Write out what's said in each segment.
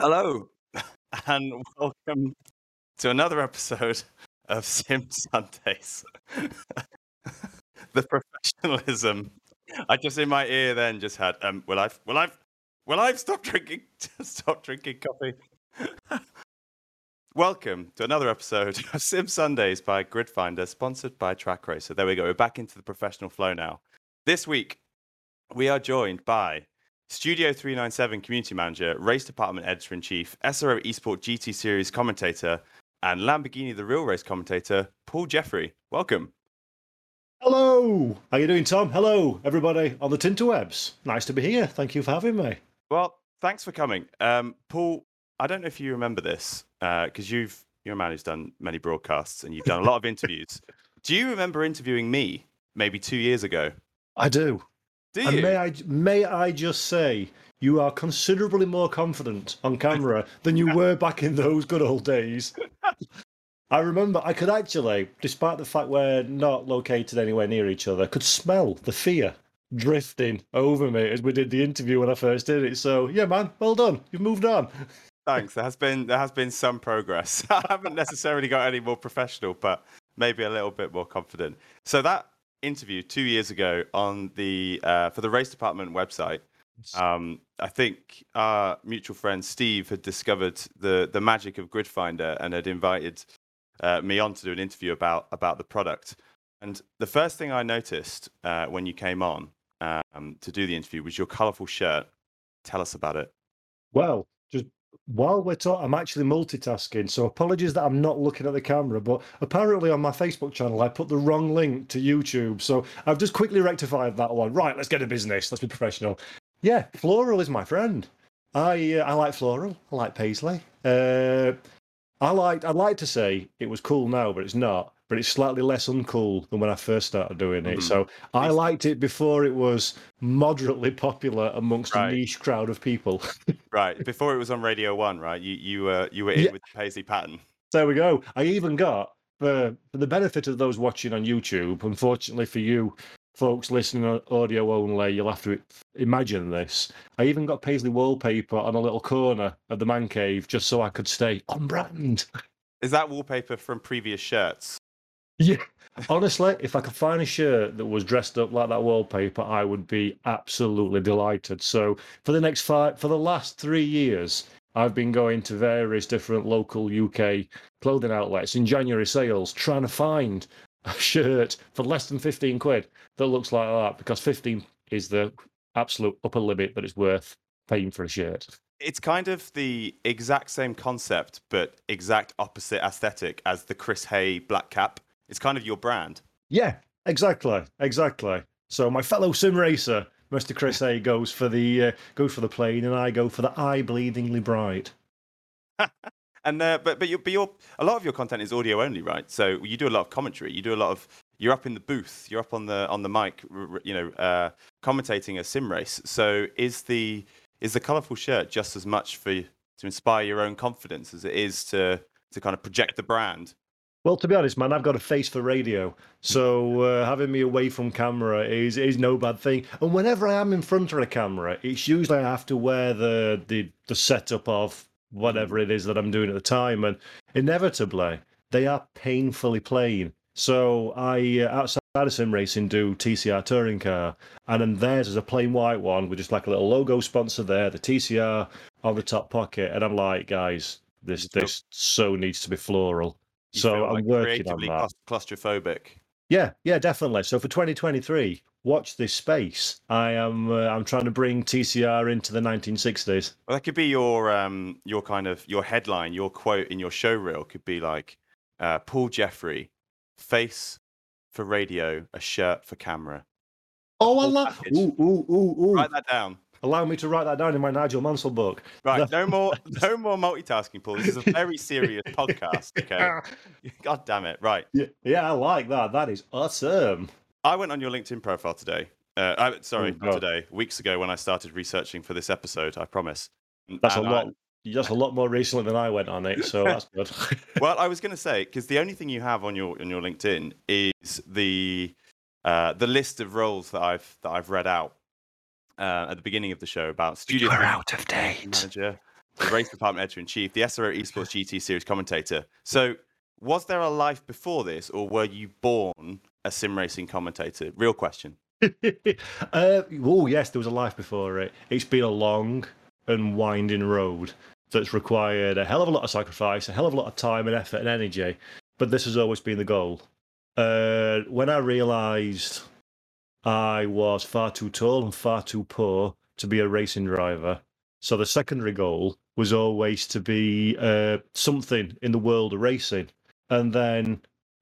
Hello, and welcome to another episode of Sim Sundays. the professionalism. I just in my ear then just had um will I will I will I stop drinking stop drinking coffee? Welcome to another episode of Sim Sundays by Gridfinder, sponsored by Trak Racer. There we go. We're back into the professional flow now. This week, we are joined by Studio 397 community manager, race department editor in chief, SRO Esport GT series commentator, and Lamborghini the real race commentator, Paul Jeffrey. Welcome. Hello. How are you doing, Tom? Hello, everybody on the Tinterwebs. Nice to be here. Thank you for having me. Well, thanks for coming. Um, Paul, I don't know if you remember this, because uh, you've you're a man who's done many broadcasts and you've done a lot of interviews. Do you remember interviewing me maybe two years ago? I do. Do you? And may I may I just say you are considerably more confident on camera than you were back in those good old days. I remember I could actually, despite the fact we're not located anywhere near each other, could smell the fear drifting over me as we did the interview when I first did it. So yeah, man, well done. You've moved on. Thanks. There has been there has been some progress. I haven't necessarily got any more professional, but maybe a little bit more confident. So that interview two years ago on the uh, for the race department website. Um, I think our mutual friend Steve had discovered the the magic of Gridfinder and had invited uh, me on to do an interview about about the product. And the first thing I noticed uh, when you came on um, to do the interview was your colourful shirt. Tell us about it. Well, just while we're talking, I'm actually multitasking. So apologies that I'm not looking at the camera, but apparently on my Facebook channel, I put the wrong link to YouTube. So I've just quickly rectified that one. Right, let's get to business. Let's be professional. Yeah, Floral is my friend. I uh, I like Floral. I like Paisley. Uh, I like. I'd like to say it was cool now, but it's not. But it's slightly less uncool than when I first started doing it. Mhm. So I liked it before it was moderately popular amongst Right. a niche crowd of people. Right before it was on Radio One, right? You you were you were in Yeah. with the Paisley pattern. There we go. I even got for for the benefit of those watching on YouTube. Unfortunately for you folks listening on audio only, you'll have to imagine this. I even got Paisley wallpaper on a little corner of the man cave just so I could stay on brand. Is that wallpaper from previous shirts? Yeah. Honestly, if I could find a shirt that was dressed up like that wallpaper, I would be absolutely delighted. So for the next five, for the last three years, I've been going to various different local UK clothing outlets in January sales, trying to find a shirt for less than 15 quid that looks like that because 15 is the absolute upper limit that it's worth paying for a shirt. It's kind of the exact same concept, but exact opposite aesthetic as the Chris Haye black cap. It's kind of your brand. Yeah, exactly, exactly. So my fellow sim racer, Mr. Chris Haye, goes for the uh, goes for the plain, and I go for the eye bleedingly bright. And uh, but but you but your a lot of your content is audio only, right? So you do a lot of commentary. You do a lot of you're up in the booth. You're up on the on the mic, you know, uh, commentating a sim race. So is the is the colourful shirt just as much for to inspire your own confidence as it is to to kind of project the brand? Well, to be honest, man, I've got a face for radio, so uh, having me away from camera is is no bad thing. And whenever I am in front of a camera, it's usually I have to wear the the the setup of whatever it is that I'm doing at the time, and inevitably they are painfully plain. So I uh, outside of sim racing do TCR touring car, and then theirs is a plain white one with just like a little logo sponsor there, the TCR on the top pocket, and I'm like, guys, this this so needs to be floral. You So I'm like, working on that. claustrophobic. Yeah, yeah, definitely. So for 2023, watch this space. I am uh, I'm trying to bring TCR into the 1960s. Well, that could be your um your kind of your headline, your quote in your show reel could be like, uh, Paul Jeffrey, face for radio, a shirt for camera. Oh, allow, package. ooh, ooh, ooh, ooh. Write that down. Allow me to write that down in my Nigel Mansell book. Right, no more, no more multitasking, Paul. This is a very serious podcast. Okay, God damn it. Right, yeah, yeah, I like that. That is awesome. I went on your LinkedIn profile today. Uh, I, sorry, Oh, today. Weeks ago when I started researching for this episode. I promise. That's a And I- lot. That's a lot more recently than I went on it, so that's good. well, I was going to say because the only thing you have on your on your LinkedIn is the uh, the list of roles that I've that I've read out uh, at the beginning of the show about studio You're out of date. manager, the race department editor in chief, the SRO Esports GT Series commentator. So, was there a life before this, or were you born a sim racing commentator? Real question. uh, oh yes, there was a life before it. It's been a long and winding road that's required a hell of a lot of sacrifice, a hell of a lot of time and effort and energy. But this has always been the goal. Uh, when I realised I was far too tall and far too poor to be a racing driver, so the secondary goal was always to be uh, something in the world of racing. And then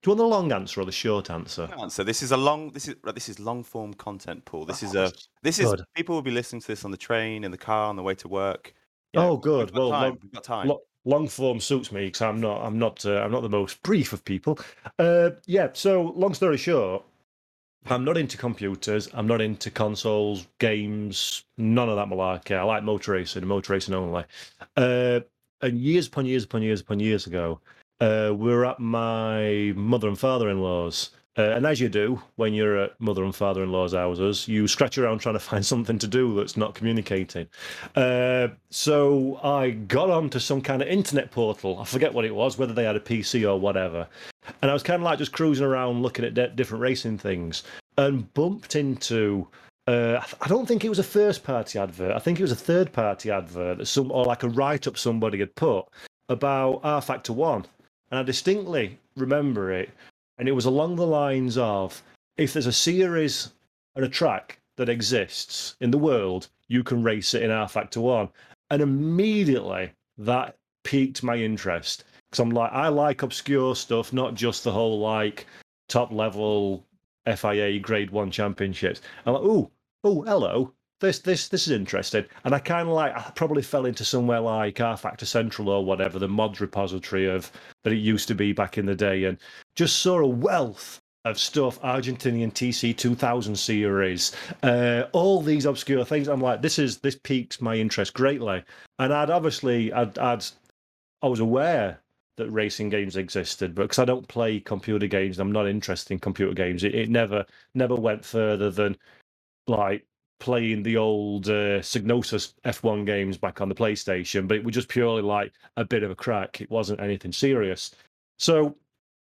do you want the long answer or the short answer? Answer. This is a long. This is this is long form content, Paul. This is a. This is people will be listening to this on the train, in the car, on the way to work. Oh, good. We've got Well, time. long- we've got time. Lo- long form suits me because I'm not I'm not uh, I'm not the most brief of people. Uh, yeah. So long story short, I'm not into computers. I'm not into consoles, games, none of that malarkey. I like motor racing, motor racing only. Uh, and years upon years upon years upon years ago, uh, we were at my mother and father-in-law's. Uh, and as you do when you're at mother and father-in-law's houses, you scratch around trying to find something to do that's not communicating. Uh, so I got onto some kind of internet portal. I forget what it was, whether they had a PC or whatever. And I was kind of like just cruising around looking at di- different racing things and bumped into. Uh, I I don't think it was a first party advert. I think it was a third party advert that some or like a write up somebody had put about rFactor One, and I distinctly remember it. And it was along the lines of if there's a series and a track that exists in the world, you can race it in rFactor One. And immediately that piqued my interest because I'm like, I like obscure stuff, not just the whole like top level FIA Grade One championships. I'm like, ooh, oh, hello. This this this is interesting, and I kind of like I probably fell into somewhere like rFactor Central or whatever the mods repository of that it used to be back in the day, and just saw a wealth of stuff, Argentinian TC 2000 series, uh, all these obscure things. I'm like, this is this piques my interest greatly, and I'd obviously I'd, I'd I was aware that racing games existed, but because I don't play computer games, I'm not interested in computer games. It, it never never went further than like playing the old uh, Psygnosis F1 games back on the PlayStation, but it was just purely like a bit of a crack. It wasn't anything serious. So,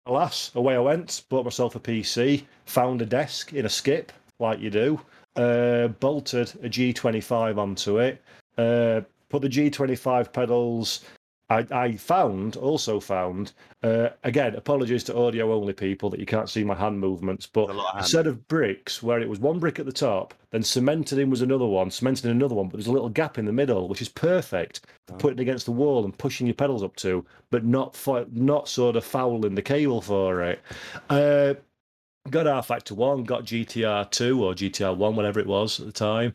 alas, away I went, bought myself a PC, found a desk in a skip, like you do, uh, bolted a G25 onto it, uh, put the G25 pedals. I, I found, also found, uh, again, apologies to audio only people that you can't see my hand movements, but a a set of bricks where it was one brick at the top, then cemented in was another one, cemented in another one, but there's a little gap in the middle, which is perfect for Oh. putting against the wall and pushing your pedals up to, but not for, not sort of fouling the cable for it. Uh, got rFactor 1, got GTR 2 or GTR 1, whatever it was at the time,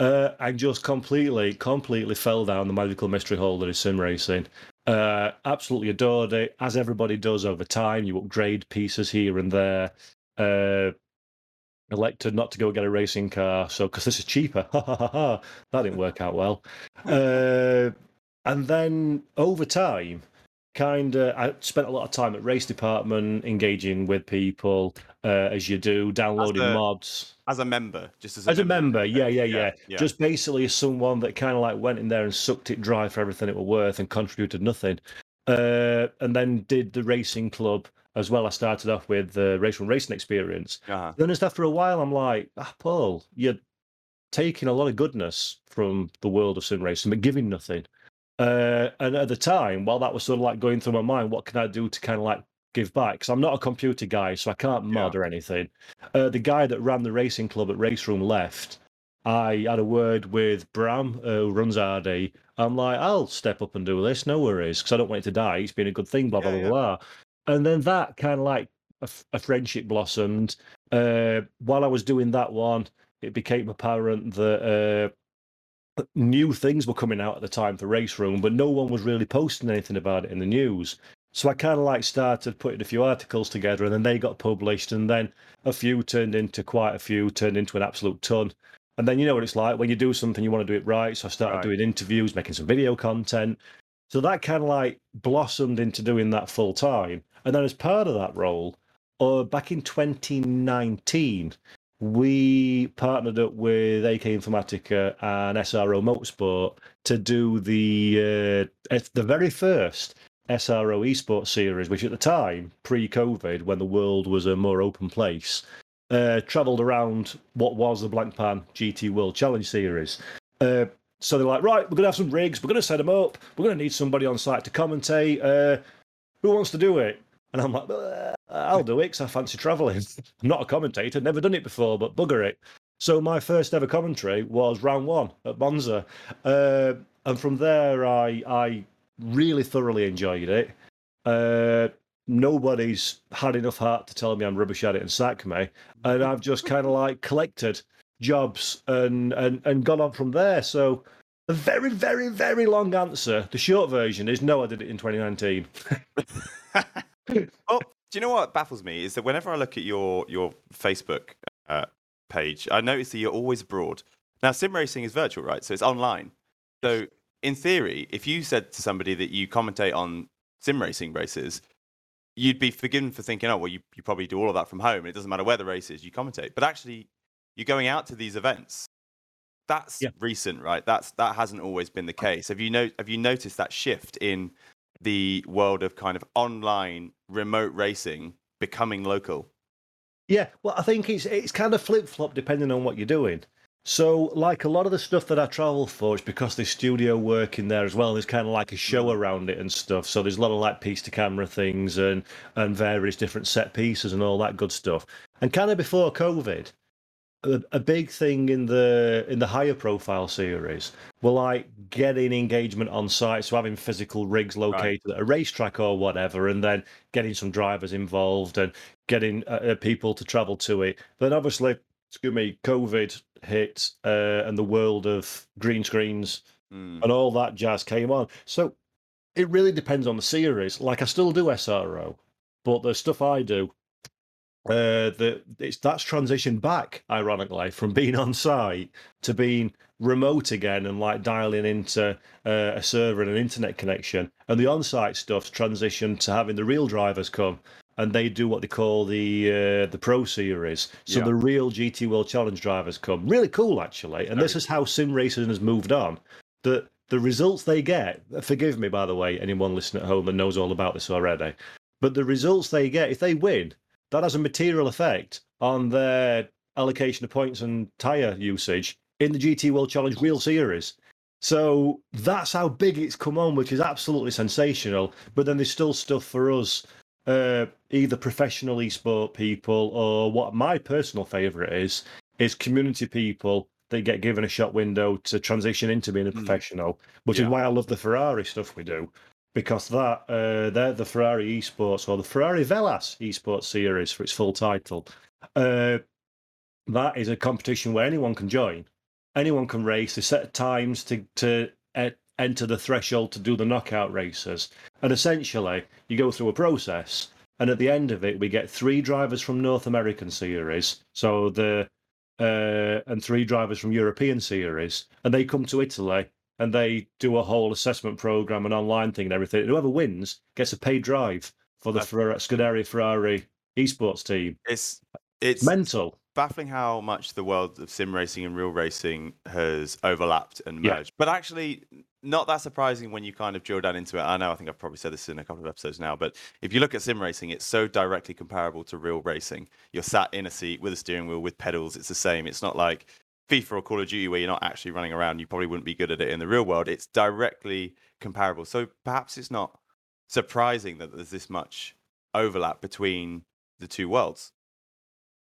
uh, and just completely, completely fell down the magical mystery hole that is sim racing. Uh, absolutely adored it, as everybody does over time. You upgrade pieces here and there. Uh, elected not to go get a racing car, so because this is cheaper. Ha ha ha ha. That didn't work out well. Uh, and then over time, kind of, I spent a lot of time at race department, engaging with people uh, as you do, downloading a- mods. as a member, just as a As a member, yeah, yeah, yeah, yeah. Just basically as someone that kind of like went in there and sucked it dry for everything it were worth and contributed nothing. Uh, and then did the racing club as well. I started off with the RaceRoom Racing Experience. Uh-huh. Then just after a while, I'm like, ah, Paul, you're taking a lot of goodness from the world of sim racing, but giving nothing. Uh, and at the time, while that was sort of like going through my mind, what can I do to kind of like give back? Because I'm not a computer guy, so I can't mod or anything. Uh, the guy that ran the racing club at RaceRoom left. I had a word with Bram, uh, who runs RD. I'm like, I'll step up and do this, no worries, because I don't want it to die. It's been a good thing, blah, blah, Yeah, blah, blah. And then that kind of like a, f- a friendship blossomed. Uh, while I was doing that one, it became apparent that uh, new things were coming out at the time for RaceRoom, but no one was really posting anything about it in the news. So I kind of like started putting a few articles together, and then they got published, and then a few turned into quite a few, turned into an absolute ton. And then you know what it's like when you do something, you want to do it right. So I started Right. doing interviews, making some video content. So that kind of like blossomed into doing that full time. And then as part of that role, uh, back in 2019, we partnered up with AK Informatica and SRO Motorsport to do the uh, the very first SRO esports series, which at the time, pre-COVID, when the world was a more open place, uh, travelled around what was the Blancpain GT World Challenge Series. Uh, so they're like, right, we're going to have some rigs, we're going to set them up, we're going to need somebody on site to commentate. Uh, who wants to do it? And I'm like, I'll do it because I fancy travelling. I'm not a commentator, never done it before, but bugger it. So my first ever commentary was round one at Monza, uh, and from there I I really thoroughly enjoyed it. Uh, nobody's had enough heart to tell me I'm rubbish at it and sack me, and I've just kind of like collected jobs and and and gone on from there. So a very very very long answer. The short version is no, I did it in 2019. well, do you know what baffles me is that whenever I look at your your Facebook uh, page, I notice that you're always abroad. Now, sim racing is virtual, right? So it's online. So in theory, if you said to somebody that you commentate on sim racing races, you'd be forgiven for thinking, oh, well, you, you probably do all of that from home. It doesn't matter where the race is, you commentate. But actually, you're going out to these events. That's yeah. recent, right? That's that hasn't always been the case. Have you know have you noticed that shift in the world of kind of online remote racing becoming local? Yeah, well, I think it's it's kind of flip flop depending on what you're doing. So, like a lot of the stuff that I travel for, it's because there's studio work in there as well. There's kind of like a show mm. around it and stuff. So there's a lot of like piece to camera things and and various different set pieces and all that good stuff. And kind of before COVID, a, a big thing in the in the higher profile series were like getting engagement on site, so having physical rigs located right. at a racetrack or whatever, and then getting some drivers involved and getting uh, uh people to travel to it. Then obviously excuse me, COVID hit uh, and the world of green screens mm. and all that jazz came on. So it really depends on the series. Like I still do SRO, but the stuff I do, uh, the it's that's transitioned back, ironically, from being on site to being remote again and like dialing into uh, a server and an internet connection. And the on-site stuff's transitioned to having the real drivers come and they do what they call the uh, the Pro Series. So yeah. the real GT World Challenge drivers come. Really cool, actually. And Very this is how sim racing has moved on. The the results they get. Forgive me, by the way, anyone listening at home that knows all about this already. But the results they get, if they win, that has a material effect on their allocation of points and tire usage in the GT World Challenge Real Series. So that's how big it's come on, which is absolutely sensational. But then there's still stuff for us uh, either professional esport people or what my personal favorite is is community people that get given a shot window to transition into being a hmm. professional, which yeah. is why I love the Ferrari stuff we do. Because that uh, they're the Ferrari esports or the Ferrari Velas esports series for its full title. Uh, that is a competition where anyone can join, anyone can race. They set times to to enter the threshold to do the knockout races. And essentially, you go through a process, and at the end of it, we get three drivers from North American series, so the uh, and three drivers from European series, and they come to Italy and they do a whole assessment program and online thing and everything. And whoever wins gets a paid drive for the Ferrari, Scuderia Ferrari esports team. It's it's mental baffling how much the world of sim racing and real racing has overlapped and merged. Yeah. But actually, not that surprising when you kind of drill down into it. I know I think I've probably said this in a couple of episodes now, but if you look at sim racing, it's so directly comparable to real racing. You're sat in a seat with a steering wheel with pedals. It's the same. It's not like FIFA or Call of Duty where you're not actually running around. You probably wouldn't be good at it in the real world. It's directly comparable. So perhaps it's not surprising that there's this much overlap between the two worlds.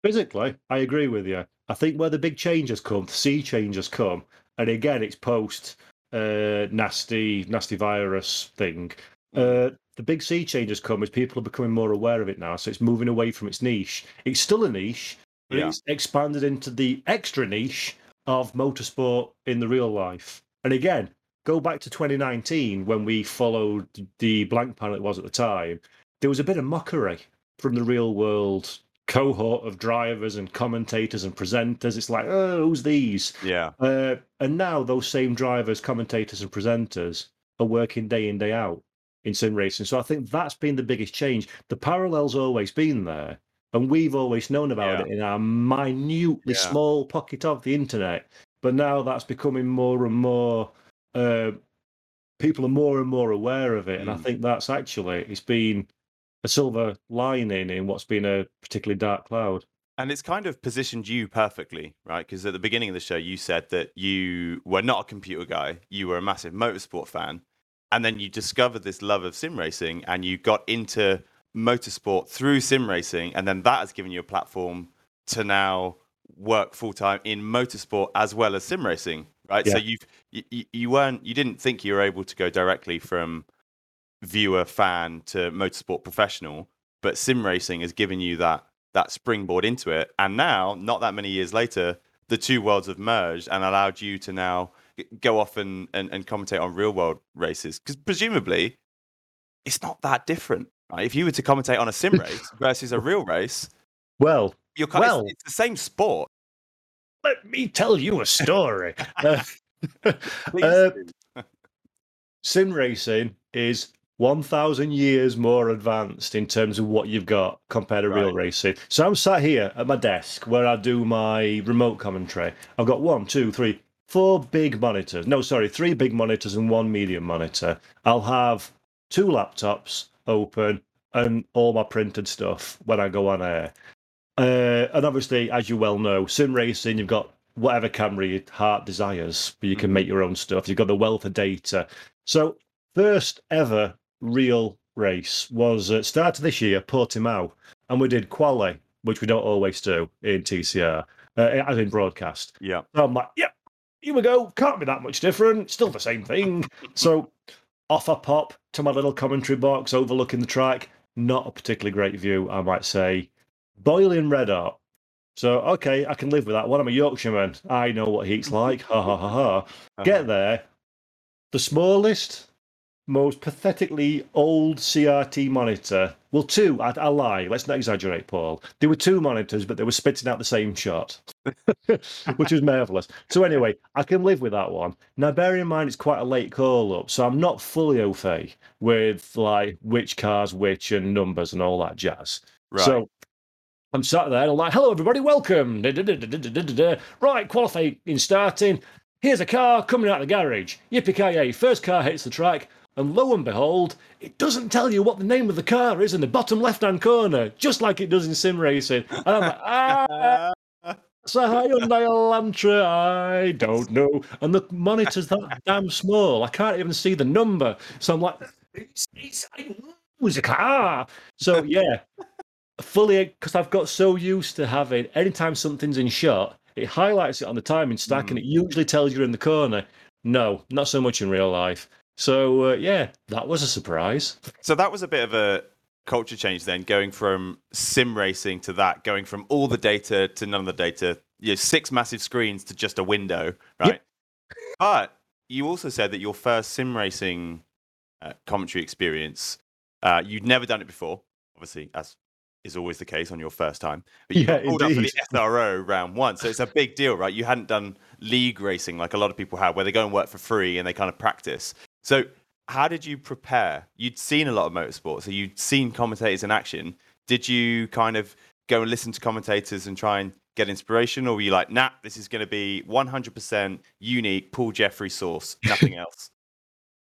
Physically, I agree with you. I think where the big changes come, the sea changes come, and again, it's post uh, nasty, nasty virus thing. Uh, the big sea changes come as people are becoming more aware of it now. So it's moving away from its niche. It's still a niche, but yeah. it's expanded into the extra niche of motorsport in the real life. And again, go back to 2019 when we followed the Blancpain it was at the time. There was a bit of mockery from the real world cohort of drivers and commentators and presenters. It's like, oh, who's these? Yeah. Uh, and now those same drivers, commentators, and presenters are working day in, day out in sim racing. So I think that's been the biggest change. The parallel's always been there, and we've always known about Yeah. it in our minutely Yeah. small pocket of the internet. But now that's becoming more and more. Uh, people are more and more aware of it, and I Mm. think that's actually it's been a silver lining in what's been a particularly dark cloud. And it's kind of positioned you perfectly, right? Because at the beginning of the show, you said that you were not a computer guy, you were a massive motorsport fan. And then you discovered this love of sim racing and you got into motorsport through sim racing. And then that has given you a platform to now work full time in motorsport as well as sim racing, right? So you've, you, you- you weren't, you didn't think you were able to go directly from viewer fan to motorsport professional, but sim racing has given you that that springboard into it. And now, not that many years later, the two worlds have merged and allowed you to now go off and, and, and commentate on real world races. Because presumably, it's not that different. Right? If you were to commentate on a sim race versus a real race, Well, you're kind Well- it's, it's the same sport. let me tell you a story. Uh, uh, sim racing is 1000 years more advanced in terms of what you've got compared to real racing so i'm sat here at my desk where i do my remote commentary i've got one two three four big monitors no sorry three big monitors and one medium monitor i'll have two laptops open and all my printed stuff when i go on air uh, and obviously as you well know sim racing you've got whatever camera your heart desires but you can Mhm. make your own stuff you've got the wealth of data so first ever real race was uh, start of this year, Portimao, and we did quali, which we don't always do in TCR, uh, as in broadcast. Yeah. So I'm like, yep, here we go. Can't be that much different. Still the same thing. so off I pop to my little commentary box overlooking the track. Not a particularly great view, I might say. Boiling red hot. So okay, I can live with that. One, I'm a Yorkshireman. I know what heat's like. Ha ha ha ha. Uh-huh. Get there. The smallest, most pathetically old CRT monitor. Well, two. I, I lie. Let's not exaggerate, Paul. There were two monitors, but they were spitting out the same shot, which was marvelous. So anyway, I can live with that one. Now, bear in mind, it's quite a late call up, so I'm not fully au fait with like which cars which and numbers and all that jazz. Right. So I'm sat there and I'm like, hello, everybody, welcome. Right, qualifying in starting. Here's a car coming out of the garage. Yippee-ki-yay. First car hits the track, and lo and behold, it doesn't tell you what the name of the car is in the bottom left-hand corner, just like it does in sim racing. And I'm like, ah, it's a Hyundai Elantra. I don't know. And the monitor's that damn small. I can't even see the number. So I'm like, it's, it's, I a car. So yeah, fully because I've got so used to having anytime something's in shot, it highlights it on the timing stack, and it usually tells you in the corner. No, not so much in real life. So uh, yeah, that was a surprise. So that was a bit of a culture change then, going from sim racing to that, going from all the data to none of the data, you know, six massive screens to just a window, right? But you also said that your first sim racing uh, commentary experience, uh, you'd never done it before, obviously, as is always the case on your first time. But you Yeah, got called up for the indeed. SRO round one, so it's a big deal, right? You hadn't done league racing like a lot of people have, where they go and work for free and they kind of practice. So how did you prepare? You'd seen a lot of motorsport, so you'd seen commentators in action. Did you kind of go and listen to commentators and try and get inspiration, or were you like, nah, this is going to be 100% unique Paul Jeffrey source, nothing else?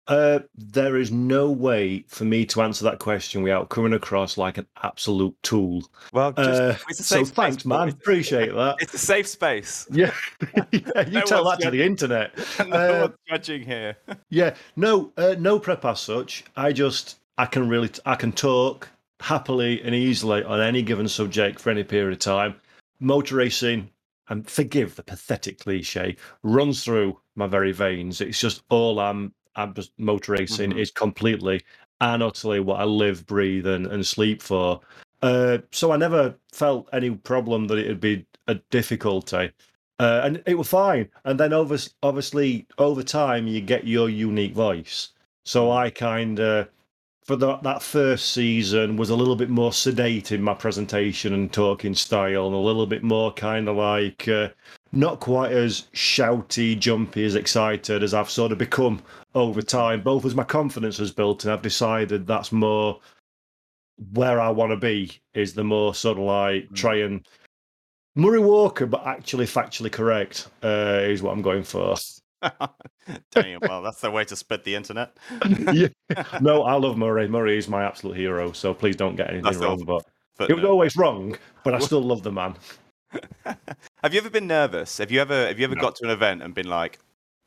Uh, there is no way for me to answer that question without coming across like an absolute tool. Well, just, Uh, it's a so safe space, thanks, man. Appreciate that. It's a safe space. Yeah, yeah you No tell that to the internet. no Uh, one's judging here. Yeah, no, uh, no prep as such. I just I can really I can talk happily and easily on any given subject for any period of time. Motor racing, and forgive the pathetic cliche, runs through my very veins. It's just all I'm. I'm just motor racing Mhm. is completely and utterly what I live, breathe, and, and sleep for. Uh, so I never felt any problem that it'd be a difficulty. Uh, and it was fine. And then obvious, obviously over time you get your unique voice. So I kind of for the, that first season was a little bit more sedate in my presentation and talking style, and a little bit more kind of like uh, not quite as shouty, jumpy, as excited as I've sort of become over time. Both as my confidence has built, and I've decided that's more where I want to be is the more sort of like Mm. try and Murray Walker, but actually factually correct uh, is what I'm going for. Damn, well, that's the way to split the internet. yeah. No, I love Murray. Murray is my absolute hero. So please don't get anything That's wrong. But But it was always wrong. But I still love the man. have you ever been nervous? Have you ever have you ever No. got to an event and been like,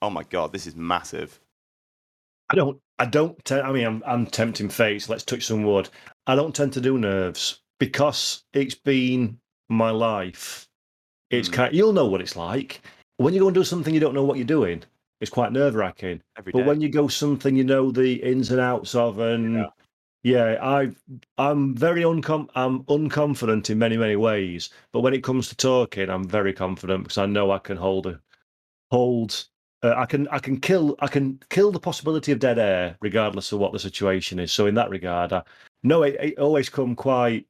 "Oh my god, this is massive"? I don't. I don't. Te- I mean, I'm, I'm tempting fate. Let's touch some wood. I don't tend to do nerves because it's been my life. It's Mm. kind. You'll know what it's like when you go and do something you don't know what you're doing. It's quite nerve wracking. But day. when you go something you know the ins and outs of, and Yeah. Yeah, I I'm very uncom I'm unconfident in many many ways. But when it comes to talking, I'm very confident because I know I can hold a hold. Uh, I can I can kill I can kill the possibility of dead air regardless of what the situation is. So in that regard, I no, it, it always come quite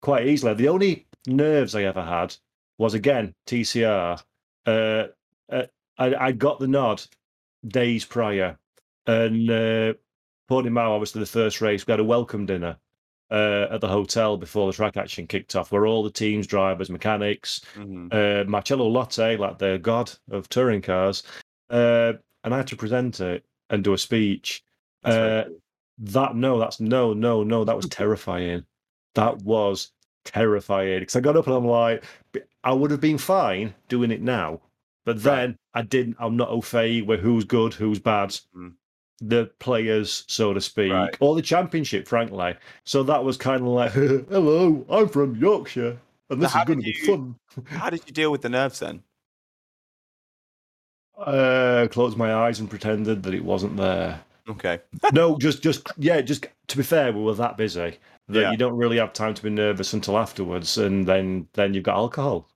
quite easily. The only nerves I ever had was again TCR. Uh, uh, I, I got the nod days prior, and uh, Portimao, obviously the first race, we had a welcome dinner uh, at the hotel before the track action kicked off, where all the teams, drivers, mechanics, Mhm. uh, Marcello Lotti, like the god of touring cars, uh, and I had to present it and do a speech. Uh, cool. that no, that's no, no, no. That was terrifying. That was terrifying because I got up and I'm like, I would have been fine doing it now, but Right. then I didn't. I'm not au fait with who's good, who's bad, Mm. The players, so to speak, Right. or the championship, frankly. So that was kind of like, hello, I'm from Yorkshire, and this is going to be fun. How did you deal with the nerves then? Uh, closed my eyes and pretended that it wasn't there. Okay. no, just, just, yeah, just to be fair, we were that busy that Yeah. you don't really have time to be nervous until afterwards, and then then you've got alcohol.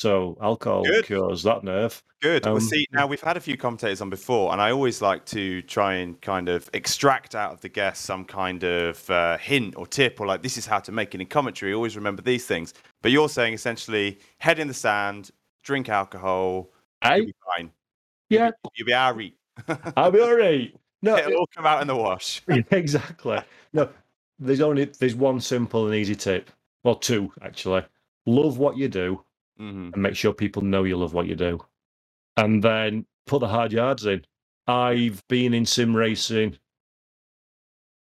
So alcohol Good. cures that nerve. Good. well, Um, see, now we've had a few commentators on before, and I always like to try and kind of extract out of the guest some kind of uh, hint or tip, or like this is how to make it in commentary. Always remember these things. But you're saying essentially, head in the sand, drink alcohol, you'll be fine. yeah, You'll be alright. I'll be all right. No, It'll all come out in the wash. Exactly. No, there's only there's one simple and easy tip. Well, two actually. Love what you do hmm and make sure people know you love what you do. And then put the hard yards in. I've been in sim racing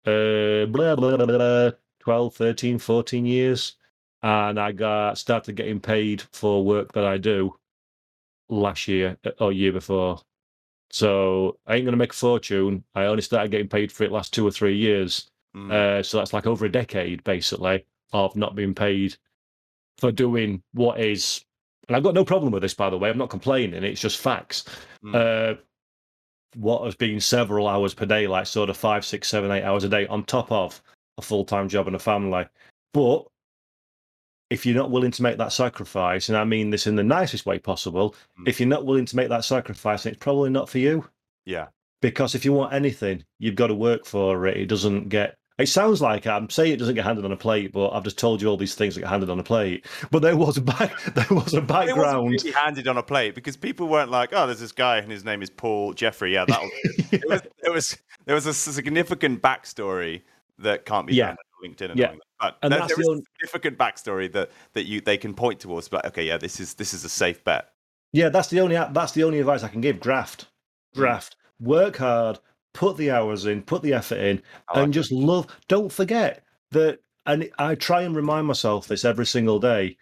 uh blah, blah, blah, blah, 12, 13, 14 years. And I got started getting paid for work that I do last year uh, or year before. So I ain't gonna make a fortune. I only started getting paid for it last two or three years. Mm. Uh, so that's like over a decade, basically, of not being paid for doing what is. And I've got no problem with this, by the way. I'm not complaining. It's just facts. Mm. Uh, what has been several hours per day, like sort of five, six, seven, eight hours a day, on top of a full time job and a family. But if you're not willing to make that sacrifice, and I mean this in the nicest way possible, Mm. if you're not willing to make that sacrifice, it's probably not for you yeah. because if you want anything, you've got to work for it. It doesn't get. It sounds like I'm saying it doesn't get handed on a plate, but I've just told you all these things that get handed on a plate. But there was a back, there was a background. It really handed on a plate because people weren't like, "Oh, there's this guy and his name is Paul Jeffrey." Yeah, that was it. Was, it was there was a significant backstory that can't be Yeah. found on LinkedIn. And Yeah. But And there, that's there the is on- a significant backstory that that you they can point towards. But okay, yeah, this is this is a safe bet. yeah, that's the only that's the only advice I can give. Graft, hmm. graft, work hard, put the hours in, put the effort in, like and just love. Don't forget that. And I try and remind myself this every single day.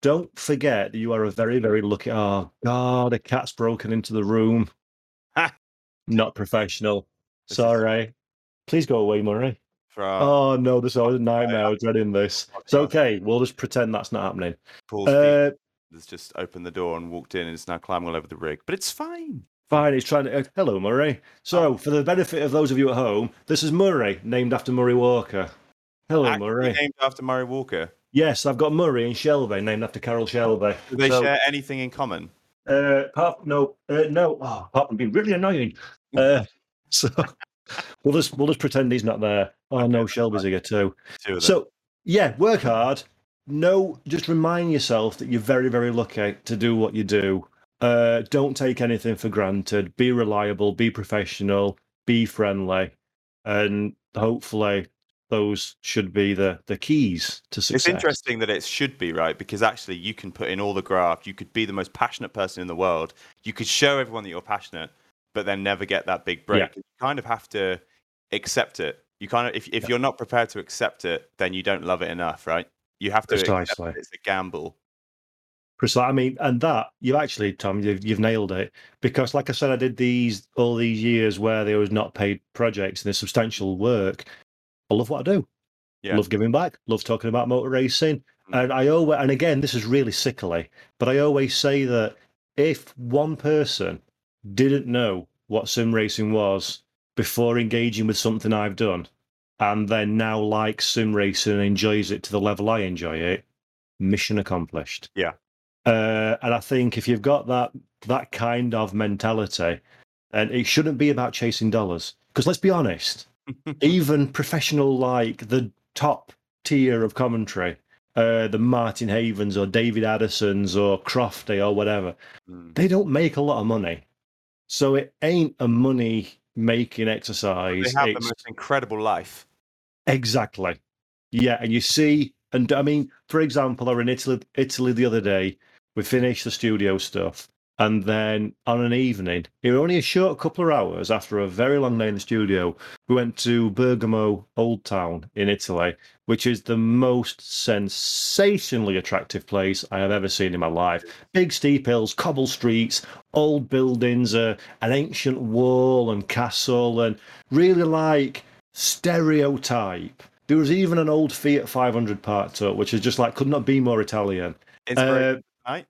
Don't forget that you are a very, very lucky. Oh God, a cat's broken into the room. Ha. Not professional. This is- Sorry. Please go away, Murray. for our Oh no, this is always a nightmare. I was dreading this. It's okay. We'll just pretend that's not happening. Paul's Uh, has just opened the door and walked in and is now climbing all over the rig. But it's fine. Fine. He's trying to. Uh, hello, Murray. So, for the benefit of those of you at home, this is Murray, named after Murray Walker. Hello, Actually Murray. named after Murray Walker. Yes, I've got Murray and Shelby, named after Carroll Shelby. Do they So, share anything in common? Uh, apart, no, uh, no. Oh, apart from being really annoying. Uh, so we'll just we'll just pretend he's not there. Oh no, Shelby's here too. Two of them. So yeah, work hard. No, just remind yourself that you're very, very lucky to do what you do. Uh, don't take anything for granted. Be reliable. Be professional. Be friendly, and hopefully those should be the the keys to success. It's interesting that it should be right because actually you can put in all the graft. You could be the most passionate person in the world. You could show everyone that you're passionate, but then never get that big break. Yeah. You kind of have to accept it. You kind of if if Yeah. you're not prepared to accept it, then you don't love it enough, right? You have to accept Precisely. that it's a gamble. I mean, and that you actually, Tom, you've you've nailed it. Because, like I said, I did these all these years where there was not paid projects and there's substantial work. I love what I do. Yeah. Love giving back. Love talking about motor racing. Mm. And I always, and again, this is really sickly, but I always say that if one person didn't know what sim racing was before engaging with something I've done, and then now likes sim racing and enjoys it to the level I enjoy it, mission accomplished. Yeah. Uh, and I think if you've got that that kind of mentality, and it shouldn't be about chasing dollars, because let's be honest, even professional like the top tier of commentary, uh, the Martin Havens or David Addisons or Crofty or whatever, Mm. they don't make a lot of money. So it ain't a money making exercise. They have the It's- most incredible life. Exactly. Yeah, and you see, and I mean, for example, I were in Italy, Italy the other day. We finished the studio stuff, and then on an evening, it was only a short couple of hours after a very long day in the studio. We went to Bergamo Old Town in Italy, which is the most sensationally attractive place I have ever seen in my life. Big steep hills, cobble streets, old buildings, uh, an ancient wall and castle, and really like stereotype. There was even an old Fiat 500 parked up, which is just like could not be more Italian. Inspiration Uh, tonight.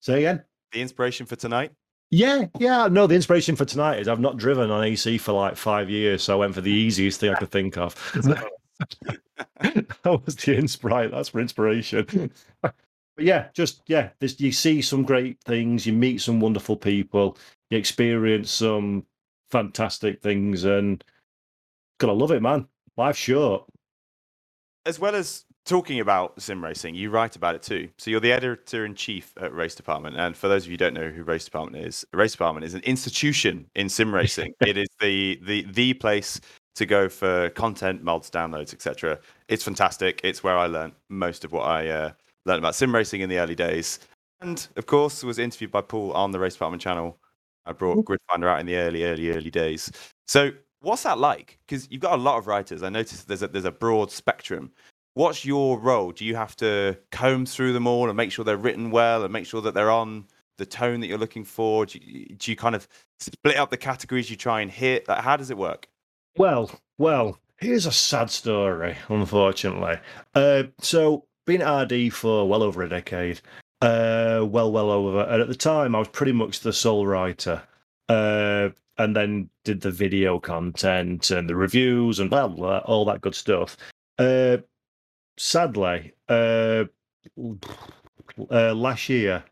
say again. The inspiration for tonight. Yeah, yeah. No, the inspiration for tonight is I've not driven on AC for like five years, so I went for the easiest thing I could think of. that was the inspiration. That's for inspiration. but yeah, just yeah. This you see some great things, you meet some wonderful people, you experience some fantastic things, and gotta love it, man. Life's short. as well as talking about sim racing, you write about it too. So you're the editor in chief at Race Department, and for those of you who don't know who Race Department is, Race Department is an institution in sim racing. it is the the the place to go for content, mods, downloads, etc. It's fantastic. It's where I learned most of what I uh, learned about sim racing in the early days, and of course was interviewed by Paul on the Race Department channel. I brought Gridfinder out in the early, early, early days. So what's that like? Because you've got a lot of writers. I noticed there's a there's a broad spectrum. What's your role? Do you have to comb through them all and make sure they're written well and make sure that they're on the tone that you're looking for? Do you, do you kind of split up the categories you try and hit? Like, how does it work? Well, well, here's a sad story, unfortunately. Uh, so, been RD for well over a decade. Uh, well, well over. And at the time, I was pretty much the sole writer. Uh, and then did the video content and the reviews and blah, blah, all that good stuff. Uh, sadly, uh, uh, last year,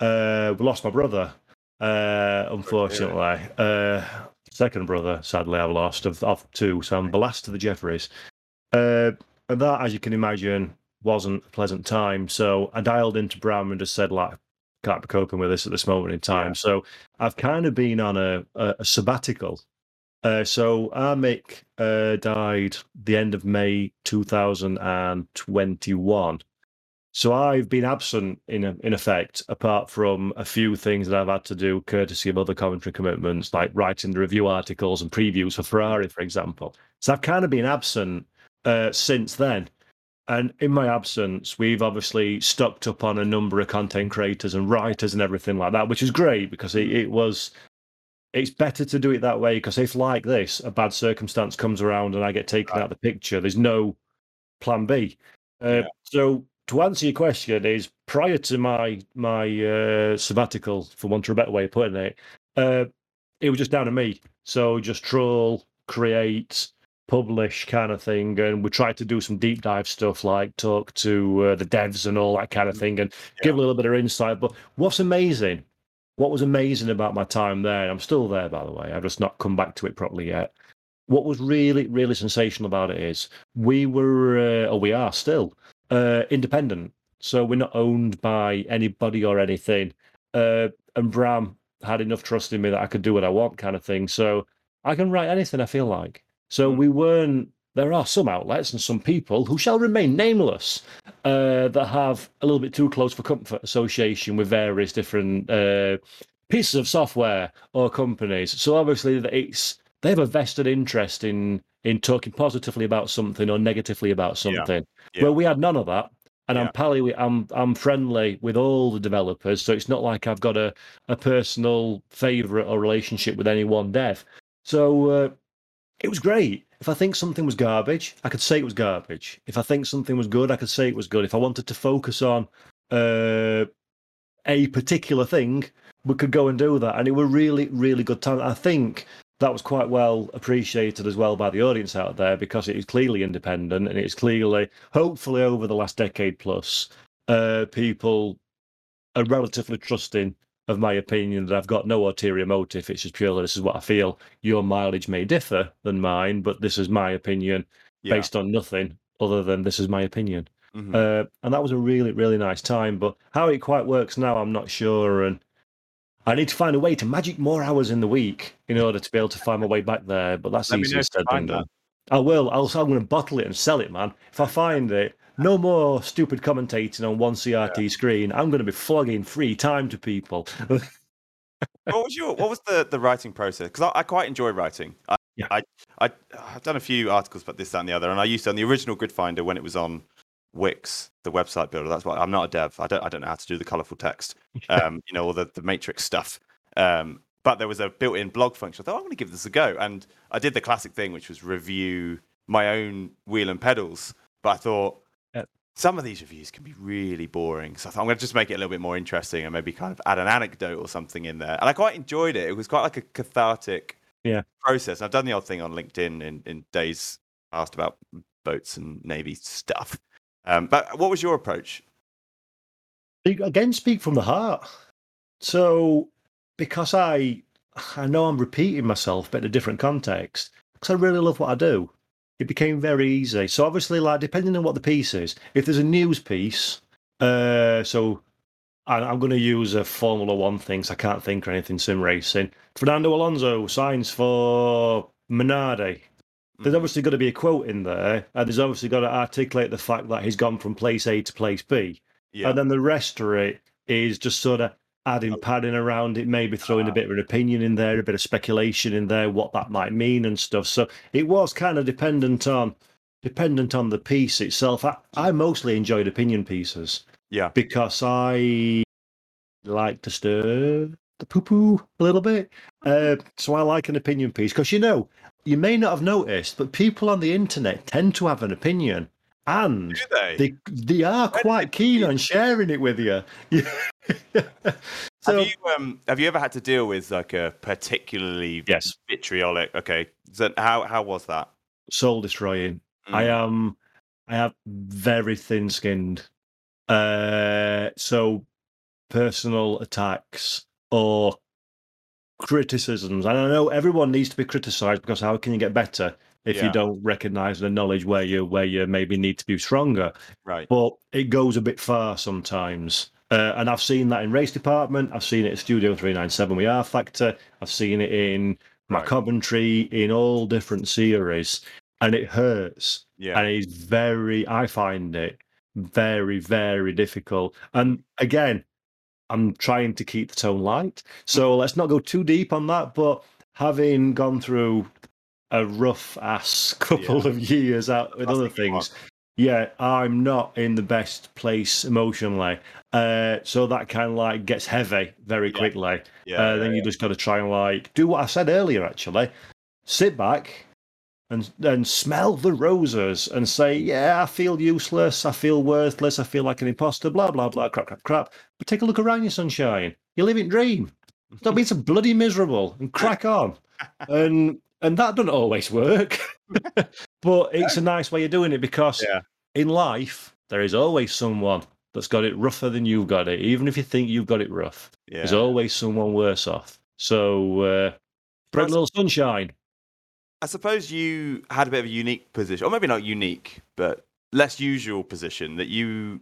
uh, we lost my brother. Uh, unfortunately, uh, second brother, sadly, I've lost of, of two. So I'm the last of the Jeffreys. Uh, and that, as you can imagine, wasn't a pleasant time. So I dialed into Bram and just said, like, can't be coping with this at this moment in time. Yeah. So I've kind of been on a, a, a sabbatical. Uh, so Armick uh, died the end of May 2021. So I've been absent in in effect, apart from a few things that I've had to do courtesy of other commentary commitments, like writing the review articles and previews for Ferrari, for example. So I've kind of been absent uh, since then. And in my absence, we've obviously stocked up on a number of content creators and writers and everything like that, which is great because it, it was. It's better to do it that way because if, like this, a bad circumstance comes around and I get taken Right. out of the picture, there's no plan B. Uh, Yeah. So to answer your question is prior to my my uh, sabbatical, for want of a better way of putting it, uh, it was just down to me. So just troll, create, publish kind of thing, and we tried to do some deep dive stuff like talk to uh, the devs and all that kind of thing, and give a little bit of insight. But what's amazing, what was amazing about my time there, and I'm still there by the way, I've just not come back to it properly yet. What was really, really sensational about it is we were, uh, or we are still, uh, independent. So we're not owned by anybody or anything. Uh, and Bram had enough trust in me that I could do what I want, kind of thing. So I can write anything I feel like. So Mm. we weren't there are some outlets and some people who shall remain nameless uh, that have a little bit too close for comfort association with various different uh, pieces of software or companies. So obviously, it's they have a vested interest in in talking positively about something or negatively about something. Yeah. Well, we had none of that. And Yeah. I'm pally, I'm I'm friendly with all the developers, so it's not like I've got a, a personal favorite or relationship with any one dev. So uh, it was great. If I think something was garbage, I could say it was garbage. If I think something was good, I could say it was good. If I wanted to focus on uh, a particular thing, we could go and do that. And it were really, really good time. I think that was quite well appreciated as well by the audience out there because it is clearly independent and it's clearly, hopefully, over the last decade plus, uh, people are relatively trusting of my opinion that I've got no ulterior motive. It's just purely this is what I feel. Your mileage may differ than mine, but this is my opinion Yeah. based on nothing other than this is my opinion. Mhm. Uh, and that was a really, really nice time. But how it quite works now, I'm not sure. And I need to find a way to magic more hours in the week in order to be able to find my way back there. But that's Let easier said than done. I will. I'll, I'm going to bottle it and sell it, man. If I find it, no more stupid commentating on one CRT screen. I'm going to be flogging free time to people. what was your what was the the writing process? Because I, I quite enjoy writing. I, Yeah. I I I've done a few articles about this, that, and the other, and I used to on the original Grid Finder when it was on Wix, the website builder. That's why I'm not a dev. I don't I don't know how to do the colorful text, um, you know, all the the matrix stuff. Um, but there was a built-in blog function. I thought I'm going to give this a go, and I did the classic thing, which was review my own wheel and pedals. But I thought. Some of these reviews can be really boring. So I thought I'm going to just make it a little bit more interesting and maybe kind of add an anecdote or something in there. And I quite enjoyed it. It was quite like a cathartic Yeah. process. I've done the odd thing on LinkedIn in, in days past about boats and navy stuff. Um, but what was your approach? Again speak from the heart so because i i know i'm repeating myself but in a different context because i really love what i do it became very easy. So obviously like depending on what the piece is if there's a news piece uh so I- i'm going to use a formula one thing so i can't think or anything sim racing. Fernando alonso signs for minardi. There's Mhm. obviously got to be a quote in there and there's obviously got to articulate the fact that he's gone from place a to place b. Yeah, and then the rest of it is just sort of adding padding around it, maybe throwing a bit of an opinion in there, a bit of speculation in there, what that might mean and stuff. So it was kind of dependent on dependent on the piece itself. I, I mostly enjoyed opinion pieces yeah, because I like to stir the poo poo a little bit. Uh, so I like an opinion piece because you know, you may not have noticed, but people on the internet tend to have an opinion. And they? they they are quite keen on sharing it with you. have you um have you ever had to deal with like a particularly yes, vitriolic? Okay, so how how was that? soul destroying. I Mm, am I have very thin skinned. Uh so personal attacks or criticisms. And I know everyone needs to be criticized because how can you get better if Yeah. you don't recognize and acknowledge where you where you maybe need to be stronger? right. but it goes a bit far sometimes. Uh, and I've seen that in race department. I've seen it at Studio 397 We Are Factor. I've seen it in my Right. commentary in all different series. And it hurts. Yeah. And it's very, I find it very, very difficult. And again, I'm trying to keep the tone light. So let's not go too deep on that. But having gone through a rough ass couple Yeah. of years out with That's other things, yeah, I'm not in the best place emotionally. Uh, so that kind of like gets heavy very Yeah. quickly. Yeah. uh, yeah, then you yeah. just got to try and like do what I said earlier. Actually, sit back and and smell the roses and say, yeah, I feel useless. I feel worthless. I feel like an imposter. Blah blah blah. Crap crap crap. But take a look around you, sunshine. You're living dream. Don't be so bloody miserable and crack on. And and that doesn't always work. but it's a nice way of doing it because Yeah. in life there is always someone that's got it rougher than you've got it, even if you think you've got it rough. yeah. There's always someone worse off. So uh, spread a little sunshine. I suppose you had a bit of a unique position, or maybe not unique, but less usual position that you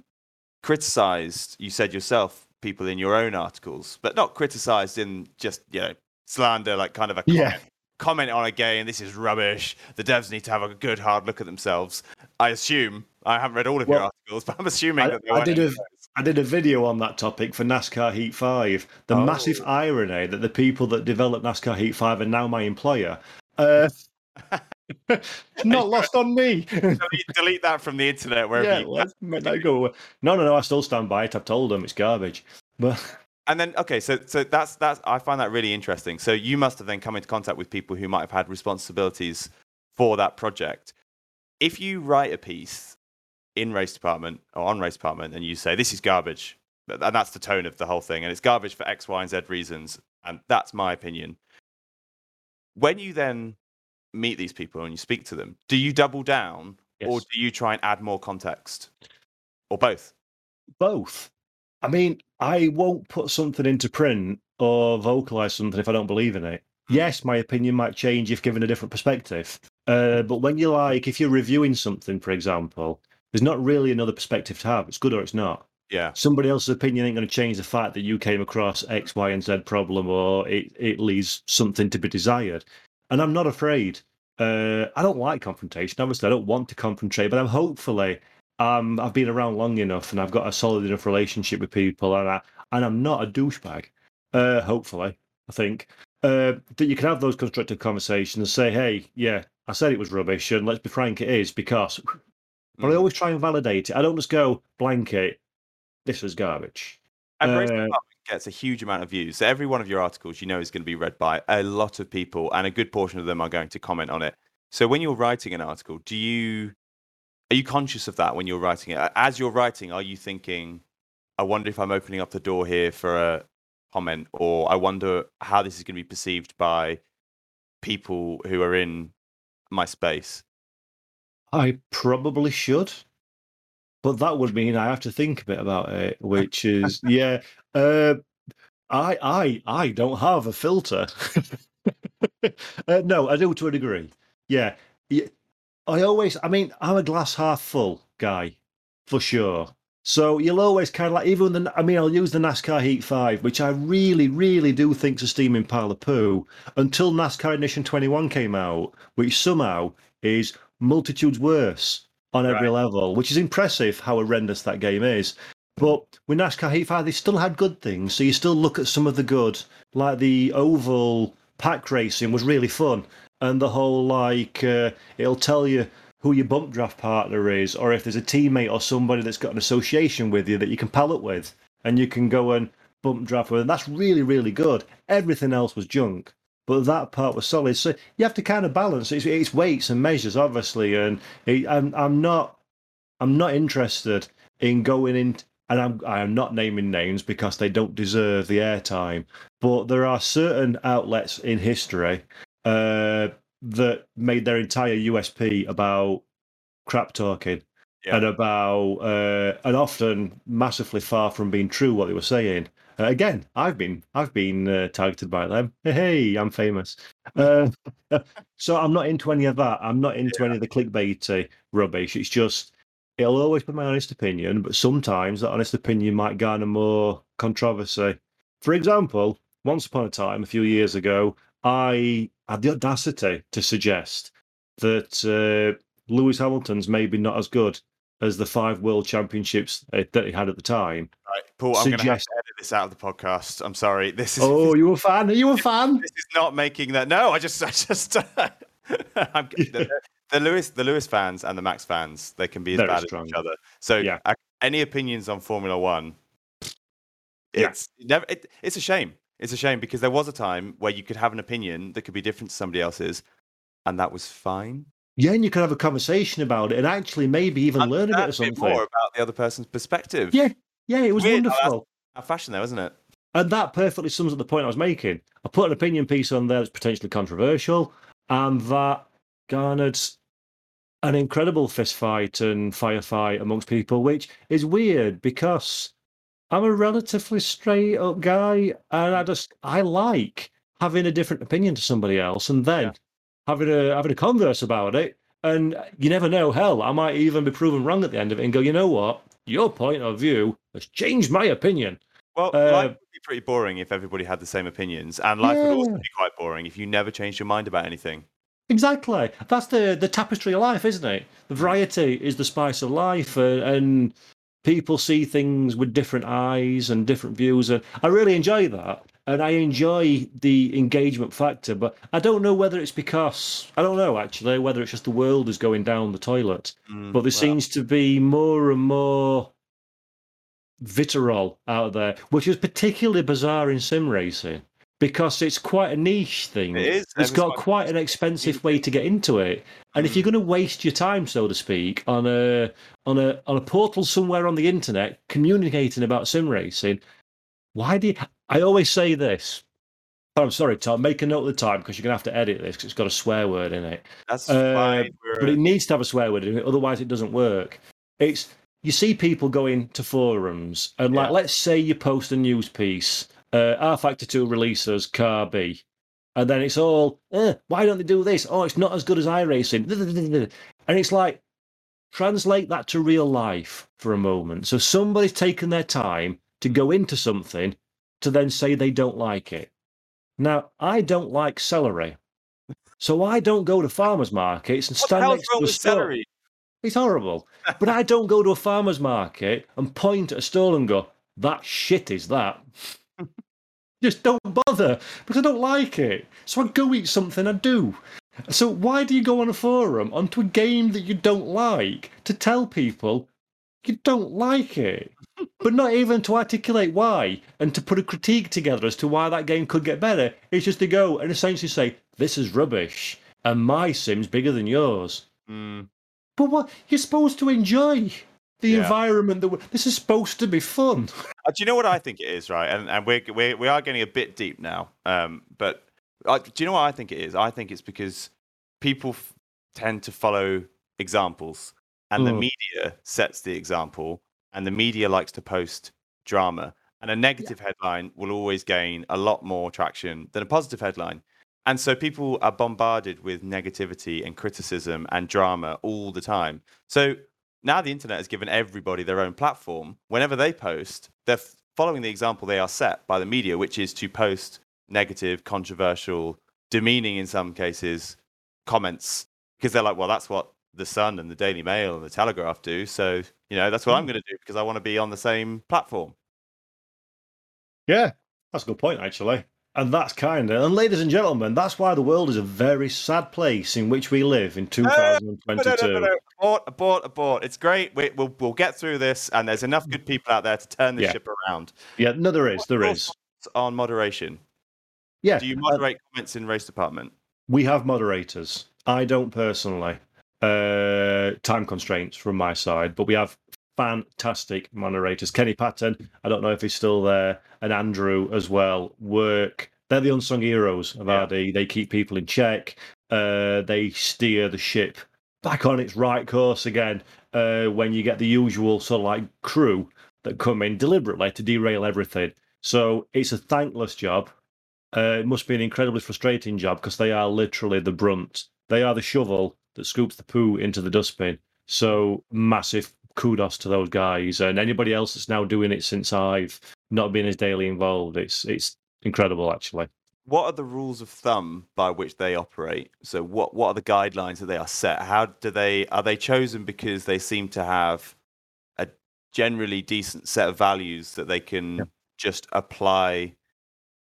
criticized, you said yourself, people in your own articles, but not criticized in just, you know, slander, like kind of a comment, Yeah. Comment on a game, this is rubbish. The devs need to have a good hard look at themselves. I assume I haven't read all of your articles, but I'm assuming I, that they I did a. I did a video on that topic for NASCAR Heat Five. The Oh. massive irony that the people that developed NASCAR Heat Five are now my employer. Uh, not lost on me. delete, delete that from the internet wherever yeah, you well, make that go away. No, no, no. I still stand by it. I've told them it's garbage. But And then okay, so so that's that's I find that really interesting. So you must have then come into contact with people who might have had responsibilities for that project. If you write a piece in race department or on race department and you say this is garbage, and that's the tone of the whole thing, and it's garbage for X, Y, and Z reasons, and that's my opinion. When you then meet these people and you speak to them, do you double down or do you try and add more context, or both? both. I mean, I won't put something into print or vocalize something if I don't believe in it. Yes, my opinion might change if given a different perspective. Uh, but when you're like, if you're reviewing something, for example, there's not really another perspective to have. It's good or it's not. Yeah, Somebody else's opinion ain't going to change the fact that you came across X, Y, and Z problem or it, it leaves something to be desired. And I'm not afraid. Uh, I don't like confrontation. Obviously, I don't want to confrontate, but I'm hopefully um, I've been around long enough and I've got a solid enough relationship with people, and I and I'm not a douchebag. Uh, hopefully, I think uh, that you can have those constructive conversations and say, "Hey, yeah, I said it was rubbish, and let's be frank, it is because." But I Mm. always try and validate it. I don't just go blanket. This is garbage. Uh, gets a huge amount of views. So every one of your articles, you know, is going to be read by a lot of people, and a good portion of them are going to comment on it. So when you're writing an article, do you are you conscious of that when you're writing it? As you're writing, are you thinking, "I wonder if I'm opening up the door here for a comment," or "I wonder how this is going to be perceived by people who are in my space"? I probably should, but that would mean I have to think a bit about it, which is yeah. Uh, I I I don't have a filter. uh, no, I do to a degree. Yeah, yeah. I always. I mean, I'm a glass half full guy, for sure. So you'll always kind of like even the. I mean, I'll use the NASCAR Heat Five, which I really, really do think's a steaming pile of poo. Until NASCAR Ignition 21 came out, which somehow is multitudes worse on every level, which is impressive how horrendous that game is. But with NASCAR Heat 5, they still had good things. So you still look at some of the good, like the oval pack racing was really fun. And the whole, like, uh, it'll tell you who your bump draft partner is, or if there's a teammate or somebody that's got an association with you that you can pallet with, and you can go and bump draft with. And that's really, really good. Everything else was junk but that part was solid. So you have to kind of balance. It's, it's weights and measures, obviously, and it, I'm I'm not I'm not interested in going in. And I'm I am not naming names because they don't deserve the airtime. But there are certain outlets in history uh, that made their entire USP about crap talking Yeah. and about uh, and often massively far from being true what they were saying. Uh, again, I've been I've been uh, targeted by them. Hey, I'm famous. Uh, so I'm not into any of that. I'm not into any of the clickbaity rubbish. It's just it'll always be my honest opinion, but sometimes that honest opinion might garner more controversy. For example, once upon a time, a few years ago, I had the audacity to suggest that uh, Lewis Hamilton's maybe not as good as the five world championships uh, that he had at the time. Right, Paul, I'm going to have Suggest- to edit this out of the podcast. I'm sorry. This is Oh, you a fan? Are you a fan? this is not making that. No, I just, I just, I'm, the, the Lewis, the Lewis fans and the Max fans, they can be as Very bad strong. as each other. So, Yeah. any opinions on Formula One? Yeah. It's never. It, it's a shame. It's a shame because there was a time where you could have an opinion that could be different to somebody else's, and that was fine. Yeah, and you could have a conversation about it and actually maybe even learn a bit of something. more about the other person's perspective. Yeah, yeah, it was Weird wonderful. Fashion though, isn't it? And that perfectly sums up the point I was making. I put an opinion piece on there that's potentially controversial, and that garnered an incredible fistfight and firefight amongst people, which is weird because I'm a relatively straight up guy, and I just I like having a different opinion to somebody else, and then Yeah. having a having a converse about it. And you never know. Hell, I might even be proven wrong at the end of it and go, you know what? Your point of view has changed my opinion. Well, Uh, life would be pretty boring if everybody had the same opinions, and life would also be quite boring if you never changed your mind about anything. Exactly. That's the the tapestry of life, isn't it? The variety is the spice of life, uh, and people see things with different eyes and different views. And I really enjoy that, and I enjoy the engagement factor. But I don't know whether it's because I don't know actually whether it's just the world is going down the toilet. Mm, But there seems to be more and more vitriol out there, which is particularly bizarre in sim racing because it's quite a niche thing. It is. It's got quite an expensive way to get into it, and if you're going to waste your time, so to speak, on a on a on a portal somewhere on the internet communicating about sim racing, why do you? I always say this. Oh, I'm sorry, Tom. Make a note of the time because you're going to have to edit this because it's got a swear word in it. That's Uh, fine. But it needs to have a swear word in it, otherwise it doesn't work. It's you see people going to forums and like Yeah. let's say you post a news piece, uh, rFactor 2 releases car B. And then it's all, eh, why don't they do this? Oh, it's not as good as iRacing. And it's like, translate that to real life for a moment. So somebody's taken their time to go into something to then say they don't like it. Now, I don't like celery. So I don't go to farmers markets and stand next to a with stall. celery? It's horrible. but I don't go to a farmer's market and point at a stall and go, that shit is that. Just don't bother because I don't like it. So I go eat something I do. So why do you go on a forum onto a game that you don't like to tell people you don't like it? but not even to articulate why and to put a critique together as to why that game could get better. It's just to go and essentially say, this is rubbish and my sim's bigger than yours. Mm, But what you're supposed to enjoy the Yeah. environment that we're, this is supposed to be fun. Uh, do you know what I think it is, right? And and we're, we're we are getting a bit deep now. Um, but uh, do you know what I think it is? I think it's because people f- tend to follow examples, and the Mm. media sets the example, and the media likes to post drama. And a negative headline will always gain a lot more traction than a positive headline. And so people are bombarded with negativity and criticism and drama all the time. So now the internet has given everybody their own platform. Whenever they post, they're following the example they are set by the media, which is to post negative, controversial, demeaning in some cases comments because they're like, well, that's what the Sun and the Daily Mail and the Telegraph do. So, you know, that's what I'm hmm. going to do because I want to be on the same platform. Yeah, that's a good point, actually. And that's kind of, and ladies and gentlemen, that's why the world is a very sad place in which we live in No, no, 2022. no, no, no. Abort, abort, abort. It's great. We, we'll, we'll get through this, and there's enough good people out there to turn the Yeah. ship around. Yeah, no, there is, there is. On moderation, Yeah, do you uh, moderate comments in race department? we have moderators. I don't personally. Uh, time constraints from my side, but we have fantastic moderators. Kenny Patton, I don't know if he's still there, and Andrew as well. Work. They're the unsung heroes of Yeah. RD. They keep people in check. Uh, they steer the ship back on its right course again. Uh, when you get the usual sort of like crew that come in deliberately to derail everything. So it's a thankless job. Uh, it must be an incredibly frustrating job because they are literally the brunt. They are the shovel that scoops the poo into the dustbin. So massive kudos to those guys and anybody else that's now doing it since I've not been as daily involved. It's it's incredible actually. What are the rules of thumb by which they operate? So, what what are the guidelines that they are set? How do they are they chosen because they seem to have a generally decent set of values that they can Yeah. just apply,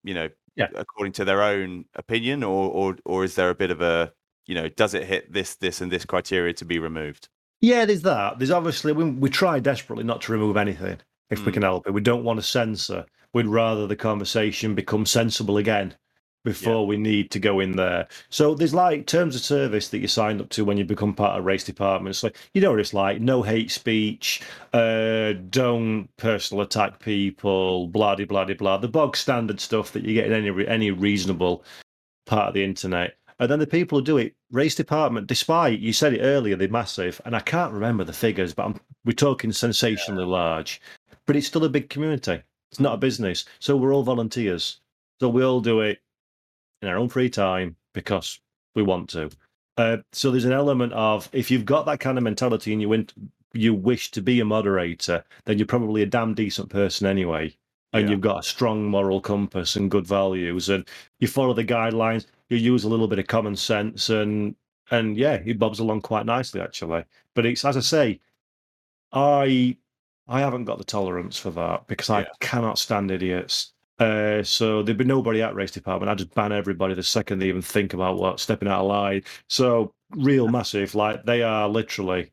you know, Yeah. according to their own opinion, or or or is there a bit of a you know, does it hit this this and this criteria to be removed? Yeah, there's that. There's obviously we, we try desperately not to remove anything if we Mm. can help it. We don't want to censor. We'd rather the conversation become sensible again before we need to go in there. So there's like terms of service that you signed up to when you become part of race departments. Like you know what it's like: no hate speech, uh, don't personal attack people, blah de blah de blah. The bog standard stuff that you get in any any reasonable part of the internet. And then the people who do it, race department, despite you said it earlier, they're massive, and I can't remember the figures, but I'm, we're talking sensationally large. But it's still a big community. It's not a business, so we're all volunteers. So we all do it in our own free time because we want to. Uh, so there's an element of if you've got that kind of mentality and you went, you wish to be a moderator, then you're probably a damn decent person anyway. and Yeah. you've got a strong moral compass and good values, and you follow the guidelines, you use a little bit of common sense, and and yeah, it bobs along quite nicely actually. But it's as I say, I I haven't got the tolerance for that because I Yeah. cannot stand idiots. Uh, so there'd be nobody at race department. I'd just ban everybody the second they even think about what stepping out of line. So real massive, like they are literally,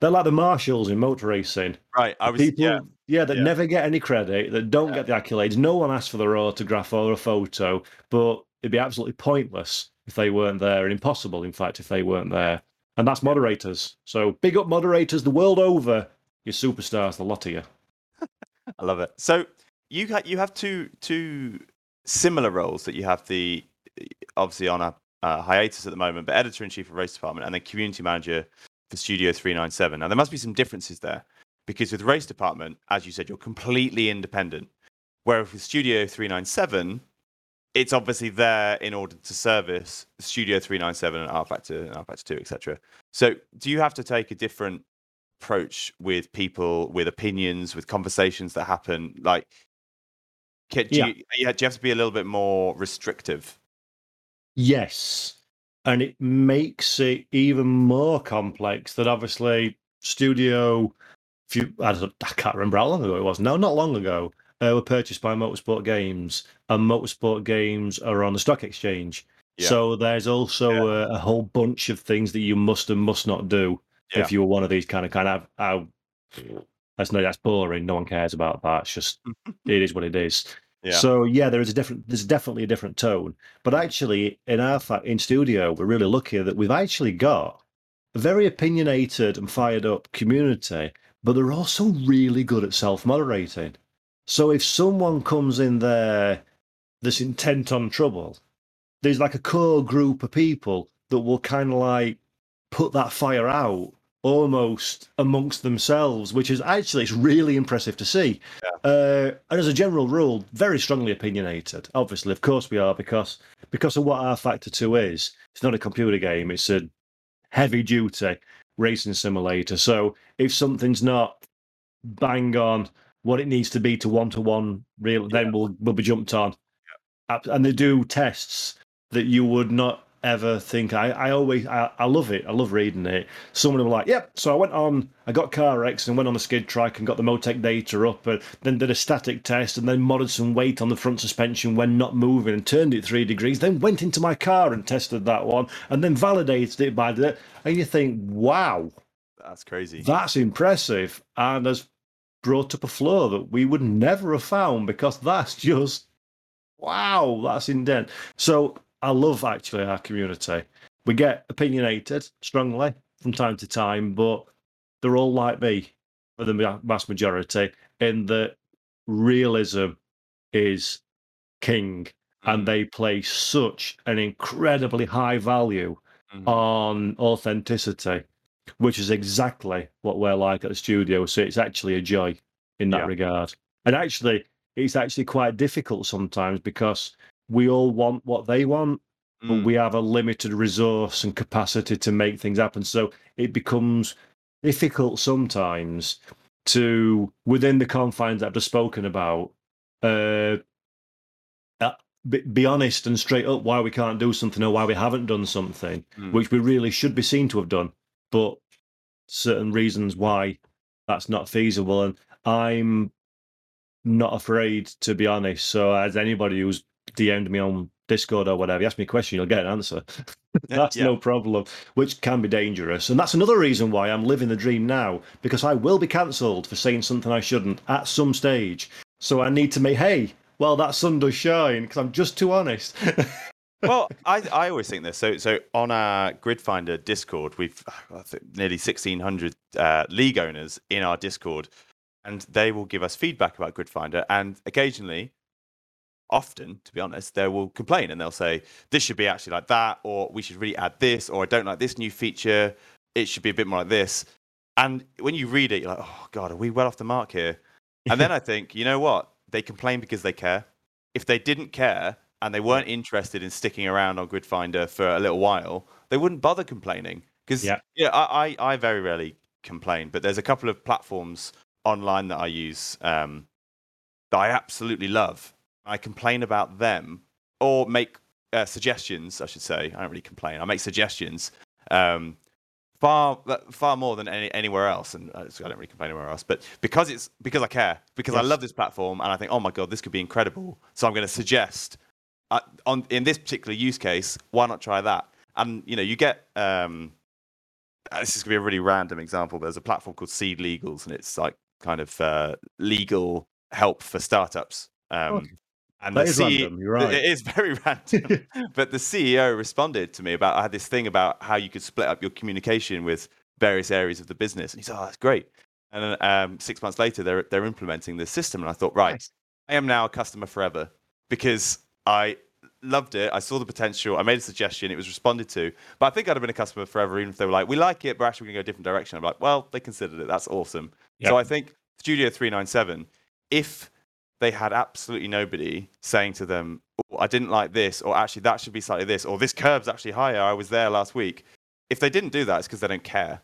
they're like the marshals in motor racing. Right. I was. People, yeah. yeah, that yeah. never get any credit, that don't Yeah. get the accolades. No one asks for their autograph or a photo, but it'd be absolutely pointless if they weren't there, and impossible, in fact, if they weren't there. And that's moderators. So big up moderators the world over. You're superstars, the lot of you. I love it. So you you have two two similar roles that you have the obviously on a uh, hiatus at the moment, but editor in chief of race department and then community manager for Studio Three Nine Seven. Now there must be some differences there because with race department, as you said, you're completely independent, whereas with Studio Three Nine Seven. It's obviously there in order to service Studio 397 and rFactor and rFactor 2, etc. So, do you have to take a different approach with people with opinions with conversations that happen like ca- do Yeah. you, yeah, do you have to be a little bit more restrictive Yes. And it makes it even more complex that obviously Studio, few, I, don't, I can't remember how long ago it was. No, not long ago, uh, were purchased by Motorsport Games, and Motorsport Games are on the stock exchange. Yeah. So there's also a, a whole bunch of things that you must and must not do Yeah. if you were one of these kind of kind of. I, that's no, that's boring. No one cares about that. It's just it is what it is. yeah So yeah, there is a different. There's definitely a different tone. But actually, in our fa- in studio, we're really lucky that we've actually got a very opinionated and fired up community, but they're also really good at self moderating. So if someone comes in there that's intent on trouble, there's like a core group of people that will kind of like put that fire out almost amongst themselves, which is actually it's really impressive to see. Uh, and as a general rule, very strongly opinionated. Obviously, of course, we are because because of what rFactor Two is. It's not a computer game; it's a heavy duty racing simulator. So if something's not bang on what it needs to be to one to one, real, then we'll we'll be jumped on. Ab- And they do tests that you would not ever think. I, I always I, I love it. I love reading it. Someone will be like, "Yep." So I went on. I got car X and went on the skid track and got the MoTeC data up, and then did a static test and then modded some weight on the front suspension when not moving and turned it three degrees. Then went into my car and tested that one and then validated it by the. And you think, "Wow, that's crazy that's impressive," and has brought up a flow that we would never have found because that's just wow, that's indent. So I love actually our community. We get opinionated strongly from time to time, but they're all like me for the ma- vast majority in that realism is king and Mm, they place such an incredibly high value mhm. on authenticity, which is exactly what we're like at the studio. So it's actually a joy in that Yeah. regard. And actually, it's actually quite difficult sometimes because we all want what they want, but Mm, we have a limited resource and capacity to make things happen. So it becomes difficult sometimes to, within the confines that I've just spoken about, uh, uh, be, be honest and straight up why we can't do something or why we haven't done something, Mm. which we really should be seen to have done, but certain reasons why that's not feasible. And I'm not afraid to be honest. So, as anybody who's DM'd me on Discord or whatever, you ask me a question, you'll get an answer. that's yeah. no problem, which can be dangerous. And that's another reason why I'm living the dream now, because I will be cancelled for saying something I shouldn't at some stage. So I need to make, hey, well, that sun does shine, because I'm just too honest. well, I, I always think this. So, so on our Grid Finder Discord, we've I think nearly sixteen hundred uh, league owners in our Discord, and they will give us feedback about Grid Finder. And occasionally, often, to be honest, they will complain and they'll say this should be actually like that, or we should really add this, or I don't like this new feature. It should be a bit more like this. And when you read it, you're like, oh god, are we well off the mark here? And then I think, you know what? They complain because they care. If they didn't care and they weren't interested in sticking around on Grid Finder for a little while, they wouldn't bother complaining. Because Yeah. yeah, I, I, I very rarely complain, but there's a couple of platforms online that I use um, that I absolutely love. I complain about them or make uh, suggestions, I should say. I don't really complain. I make suggestions um, far far more than any, anywhere else, and uh, I don't really complain anywhere else. But because it's because I care, because yes. I love this platform, and I think, oh my god, this could be incredible. So I'm going to suggest uh, on in this particular use case, why not try that? And you know, you get um, uh, this is going to be a really random example. But there's a platform called SeedLegals, and it's like kind of uh, legal help for startups. Um, okay. And that is C- random. You're right. It is very random. but the CEO responded to me about I had this thing about how you could split up your communication with various areas of the business, and he said, "Oh, that's great." And then um, six months later, they're they're implementing this system, and I thought, right, nice. I am now a customer forever because I loved it. I saw the potential. I made a suggestion. It was responded to. But I think I'd have been a customer forever, even if they were like, "We like it, but actually we're going to go a different direction." I'm like, "Well, they considered it. That's awesome." Yep. So I think Studio 397, if they had absolutely nobody saying to them, oh, I didn't like this, or actually that should be slightly this, or this curb's actually higher. I was there last week. If they didn't do that, it's because they don't care.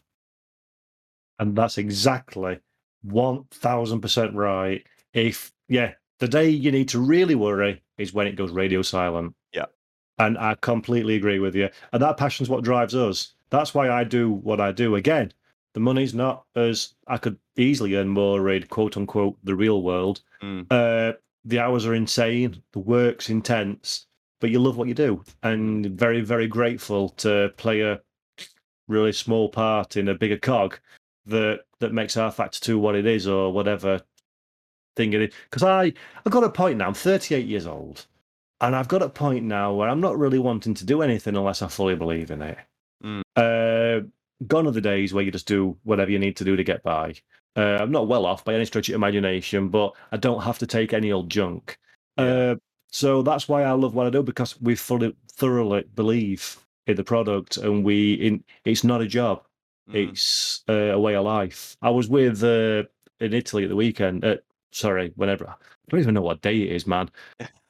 And that's exactly 1000% right. If, yeah, the day you need to really worry is when it goes radio silent. Yeah. And I completely agree with you. And that passion's what drives us. That's why I do what I do. Again, the money's not as I could easily earn more in quote unquote the real world. Mm. Uh, the hours are insane, the work's intense, but you love what you do, and very very grateful to play a really small part in a bigger cog that that makes rFactor Two what it is or whatever thing it is. Because I I've got a point now. I'm 38 years old, and I've got a point now where I'm not really wanting to do anything unless I fully believe in it. Mm. Uh, gone are the days where you just do whatever you need to do to get by. Uh, I'm not well off by any stretch of imagination, but I don't have to take any old junk. Yeah. Uh, so that's why I love what I do because we fully, thoroughly believe in the product, and we in it's not a job; mm. it's uh, a way of life. I was with uh, in Italy at the weekend. Uh, sorry, whenever I don't even know what day it is, man.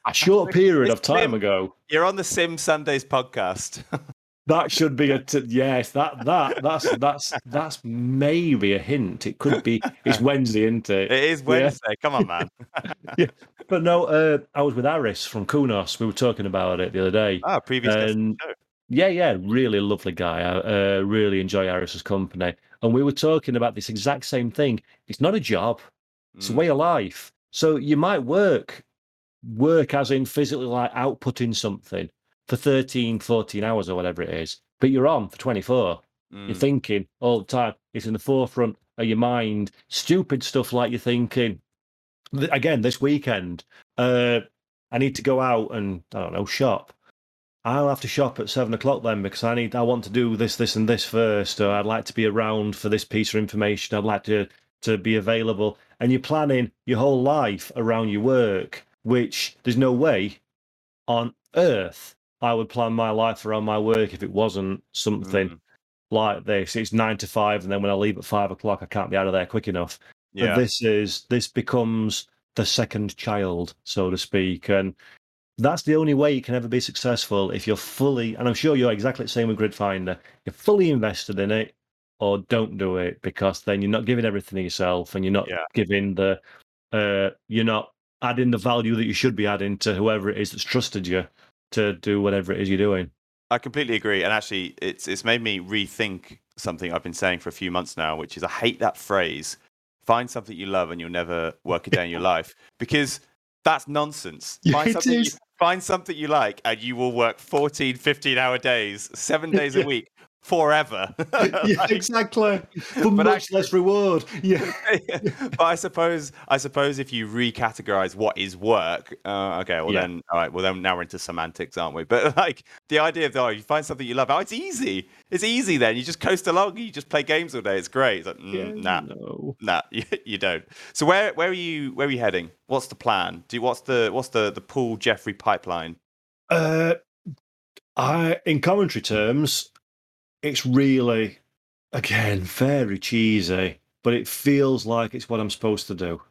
A short period of time ago. You're on the Sim Sundays podcast. That should be a t- yes. That that that's that's that's maybe a hint. It could be. It's Wednesday, isn't it? It is Wednesday. Yeah. Come on, man. yeah, but no. Uh, I was with Aris from Kunos. We were talking about it the other day. Ah, previous and, Yeah, yeah, really lovely guy. I uh, really enjoy Aris's company, and we were talking about this exact same thing. It's not a job; it's mm. a way of life. So you might work, work as in physically like outputting something, for 13, 14 hours or whatever it is, but you're on for 24. Mm. You're thinking all the time. It's in the forefront of your mind. Stupid stuff like you're thinking. Again, this weekend, uh, I need to go out and I don't know shop. I'll have to shop at seven o'clock then because I need I want to do this, this, and this first. Or I'd like to be around for this piece of information. I'd like to to be available. And you're planning your whole life around your work, which there's no way on earth I would plan my life around my work if it wasn't something mm. like this. It's nine to five, and then when I leave at five o'clock, I can't be out of there quick enough. Yeah. But this is this becomes the second child, so to speak, and that's the only way you can ever be successful if you're fully. And I'm sure you're exactly the same with Grid Finder. You're fully invested in it, or don't do it because then you're not giving everything to yourself, and you're not yeah. giving the. Uh, you're not adding the value that you should be adding to whoever it is that's trusted you to do whatever it is you're doing. I completely agree, and actually, it's it's made me rethink something I've been saying for a few months now, which is I hate that phrase. Find something you love, and you'll never work a day in your life because that's nonsense. Find something, you, find something you like, and you will work 14, 15 hour days, seven days a week forever. yeah, like, exactly. For much actually, less reward. Yeah. but I suppose I suppose if you recategorize what is work, uh, okay, well yeah. then all right, well then now we're into semantics, aren't we? But like the idea of oh, you find something you love, oh, it's easy. It's easy then. You just coast along, you just play games all day. It's great. It's like, mm, yeah, nah, no. nah, you, you, don't. So where where are you where are you heading? What's the plan? Do you, what's the what's the the Paul Jeffrey pipeline? Uh I in commentary terms, it's really, again, very cheesy, but it feels like it's what I'm supposed to do.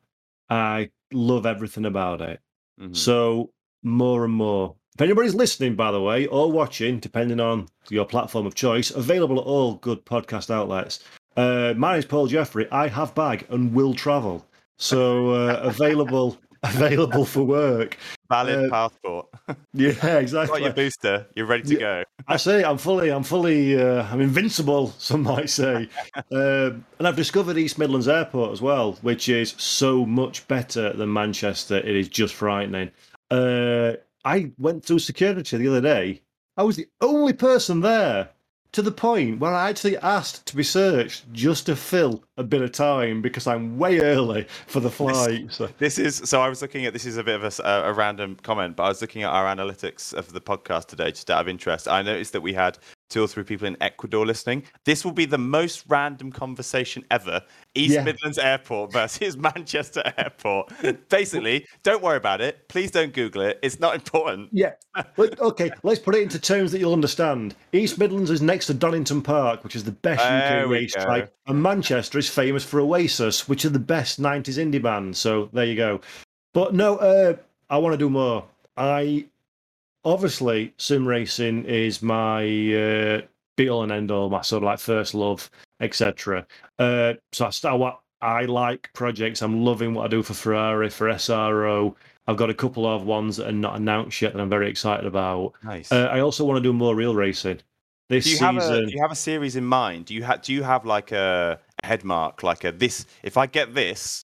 I love everything about it. Mm-hmm. So, more and more. If anybody's listening, by the way, or watching, depending on your platform of choice, available at all good podcast outlets. Uh, my name's Paul Jeffrey. I have bag and will travel. So, uh, available available for work. Valid Uh, passport. Yeah, exactly. Got your booster. You're ready to Yeah. go. I say I'm fully, I'm fully, uh, I'm invincible. Some might say, um, and I've discovered East Midlands Airport as well, which is so much better than Manchester. It is just frightening. Uh, I went through security the other day. I was the only person there, to the point where I actually asked to be searched just to fill a bit of time because I'm way early for the flight. So. This is so. I was looking at this is a bit of a random comment, but I was looking at our analytics of the podcast today, just out of interest. I noticed that we had two or three people in Ecuador listening. This will be the most random conversation ever. East Yeah. Midlands Airport versus Manchester Airport. Basically, don't worry about it. Please don't Google it. It's not important. Yeah. Okay, let's put it into terms that you'll understand. East Midlands is next to Donington Park, which is the best UK racetrack, and Manchester is famous for Oasis, which are the best 90s indie band. So there you go. But no, uh, I want to do more. I obviously sim racing is my uh, be all and end all, my sort of like first love, etc. Uh, so I start what I like projects. I'm loving what I do for Ferrari, for SRO. I've got a couple of ones that are not announced yet that I'm very excited about. Nice. Uh, I also want to do more real racing this do you season. have a do you have a series in mind? Do you have do you have like a, a head mark, like a this? If I get this,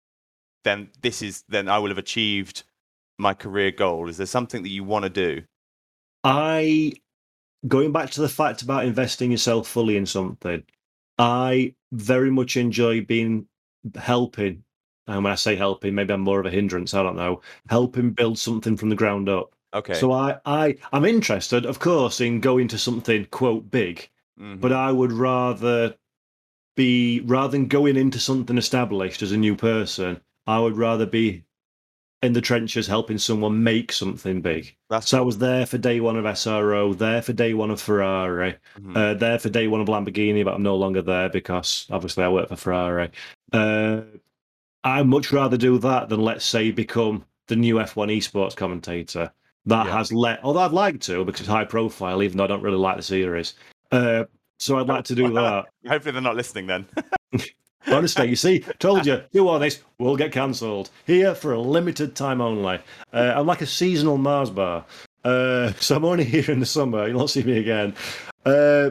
then this is then I will have achieved my career goal. Is there something that you want to do? I going back to the fact about investing yourself fully in something. I very much enjoy being helping. And when I say helping, maybe I'm more of a hindrance. I don't know. Helping build something from the ground up. Okay. So I, I, I'm interested, of course, in going to something quote big, Mhm. but I would rather be rather than going into something established as a new person. I would rather be in the trenches helping someone make something big. that's So I was there for day one of SRO, there for day one of Ferrari, mhm. uh, there for day one of Lamborghini, but I'm no longer there because obviously I work for Ferrari. Uh, I'd much rather do that than, let's say, become the new F1 esports commentator. That Yeah. has let, although I'd like to because it's high profile, even though I don't really like the series. Uh, so I'd like to do that. Hopefully they're not listening then. Honestly, you see, told you, you want this, we'll get cancelled. Here for a limited time only. Uh, I'm like a seasonal Mars bar. Uh, so I'm only here in the summer. You'll not see me again. Uh,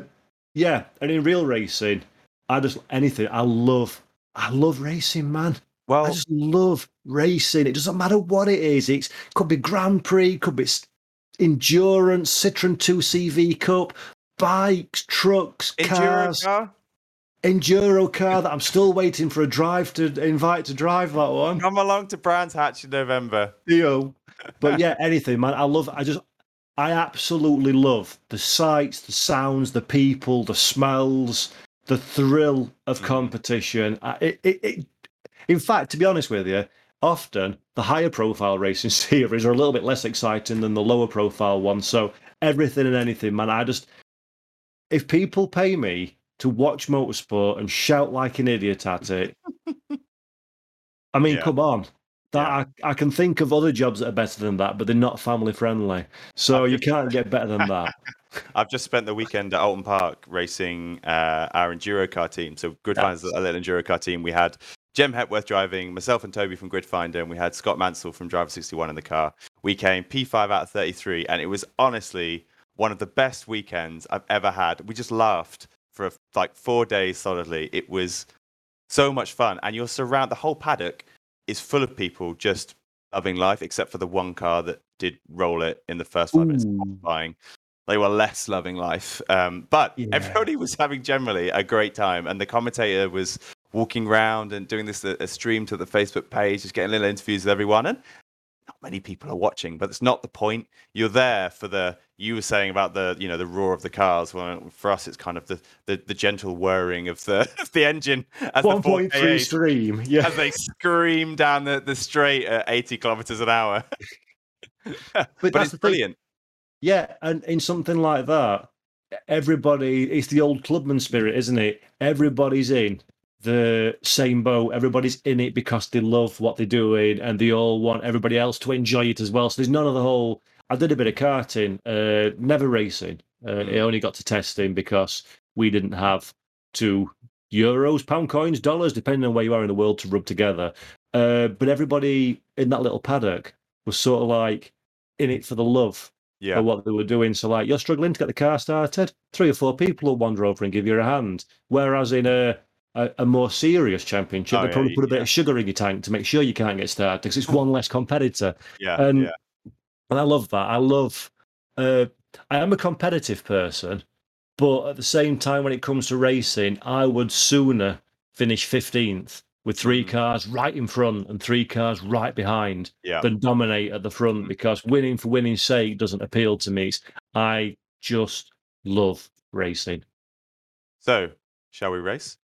yeah, and in real racing, I just, anything, I love, I love racing, man. well, I just love racing. It doesn't matter what it is. It's could be Grand Prix, could be endurance, Citroen 2 CV Cup, bikes, trucks, enduro cars car. Enduro car that I'm still waiting for a drive to invite to drive that one. Come along to Brands Hatch in November. Theo. But yeah, anything, man. I love. I just. I absolutely love the sights, the sounds, the people, the smells, the thrill of Mhm. competition. I- It, it, it, in fact, to be honest with you, often the higher profile racing series are a little bit less exciting than the lower profile ones. So everything and anything, man. I just, if people pay me to watch motorsport and shout like an idiot at it, I mean, Yeah. come on. That I, I can think of other jobs that are better than that, but they're not family friendly. So I've you just- can't get better than that. I've just spent the weekend at Oulton Park racing uh, our enduro car team. So Gridfinder's a little enduro car team. We had Jem Hepworth driving, myself and Toby from Gridfinder, and we had Scott Mansell from Driver 61 in the car. We came P5 out of 33, and it was honestly one of the best weekends I've ever had. We just laughed for like four days solidly. It was so much fun, and you're surround The whole paddock is full of people just loving life, except for the one car that did roll it in the first five minutes of Ooh. qualifying. They were less loving life, um, but Yeah. everybody was having generally a great time, and the commentator was walking around and doing this a, a stream to the Facebook page, just getting little interviews with everyone, and not many people are watching, but it's not the point. You're there for the you were saying about the you know the roar of the cars. Well, for us, it's kind of the the, the gentle whirring of the of the engine as the 1.3 4K stream. Yeah. as they scream down the, the straight at 80 kilometers an hour. but that's it's the thing. brilliant. Yeah, and in something like that, everybody, it's the old clubman spirit, isn't it? Everybody's in the same boat. Everybody's in it because they love what they're doing and they all want everybody else to enjoy it as well. So there's none of the whole. I did a bit of karting, uh, never racing. Uh, Mm. It only got to testing because we didn't have two euros, pound coins, dollars, depending on where you are in the world, to rub together. Uh, but everybody in that little paddock was sort of like in it for the love Yeah. of what they were doing. So, like, you're struggling to get the car started, three or four people will wander over and give you a hand. Whereas in a a, a more serious championship, Oh, they yeah, probably put a bit of sugar in your tank to make sure you can't get started because it's one less competitor. Yeah. And yeah. And I love that. I love. Uh, I am a competitive person, but at the same time, when it comes to racing, I would sooner finish fifteenth with three Mhm. cars right in front and three cars right behind Yeah. than dominate at the front Mhm. because winning for winning's sake doesn't appeal to me. I just love racing. So, shall we race?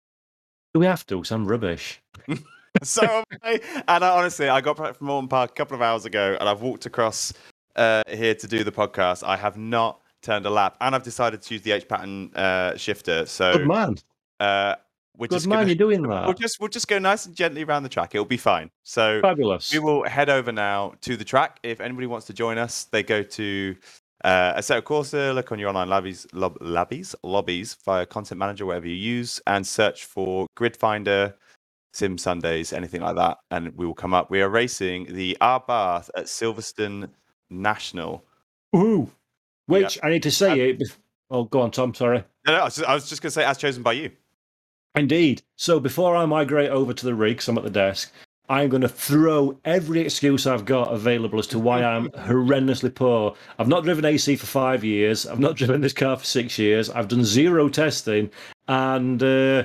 Do we have to? 'Cause I'm rubbish. so. And I, honestly, I got back from Oulton Park a couple of hours ago, and I've walked across uh, here to do the podcast. I have not turned a lap, and I've decided to use the H pattern uh, shifter. So Good man. uh, we're Good just man. gonna, You're doing that. we'll just we'll just go nice and gently around the track. It'll be fine. So Fabulous. we will head over now to the track. If anybody wants to join us, they go to uh, Assetto Corsa, look on your online lobbies, lob, lobbies, lobbies via Content Manager, whatever you use, and search for Grid Finder, Sim Sundays, anything like that, and we will come up. We are racing the Abarth at Silverstone National. Ooh. Which I need to say it. Oh, go on, Tom. Sorry. No, no, I was just, just going to say, as chosen by you. Indeed. So before I migrate over to the rig, I'm at the desk, I'm going to throw every excuse I've got available as to why I'm horrendously poor. I've not driven AC for five years. I've not driven this car for six years. I've done zero testing. And uh,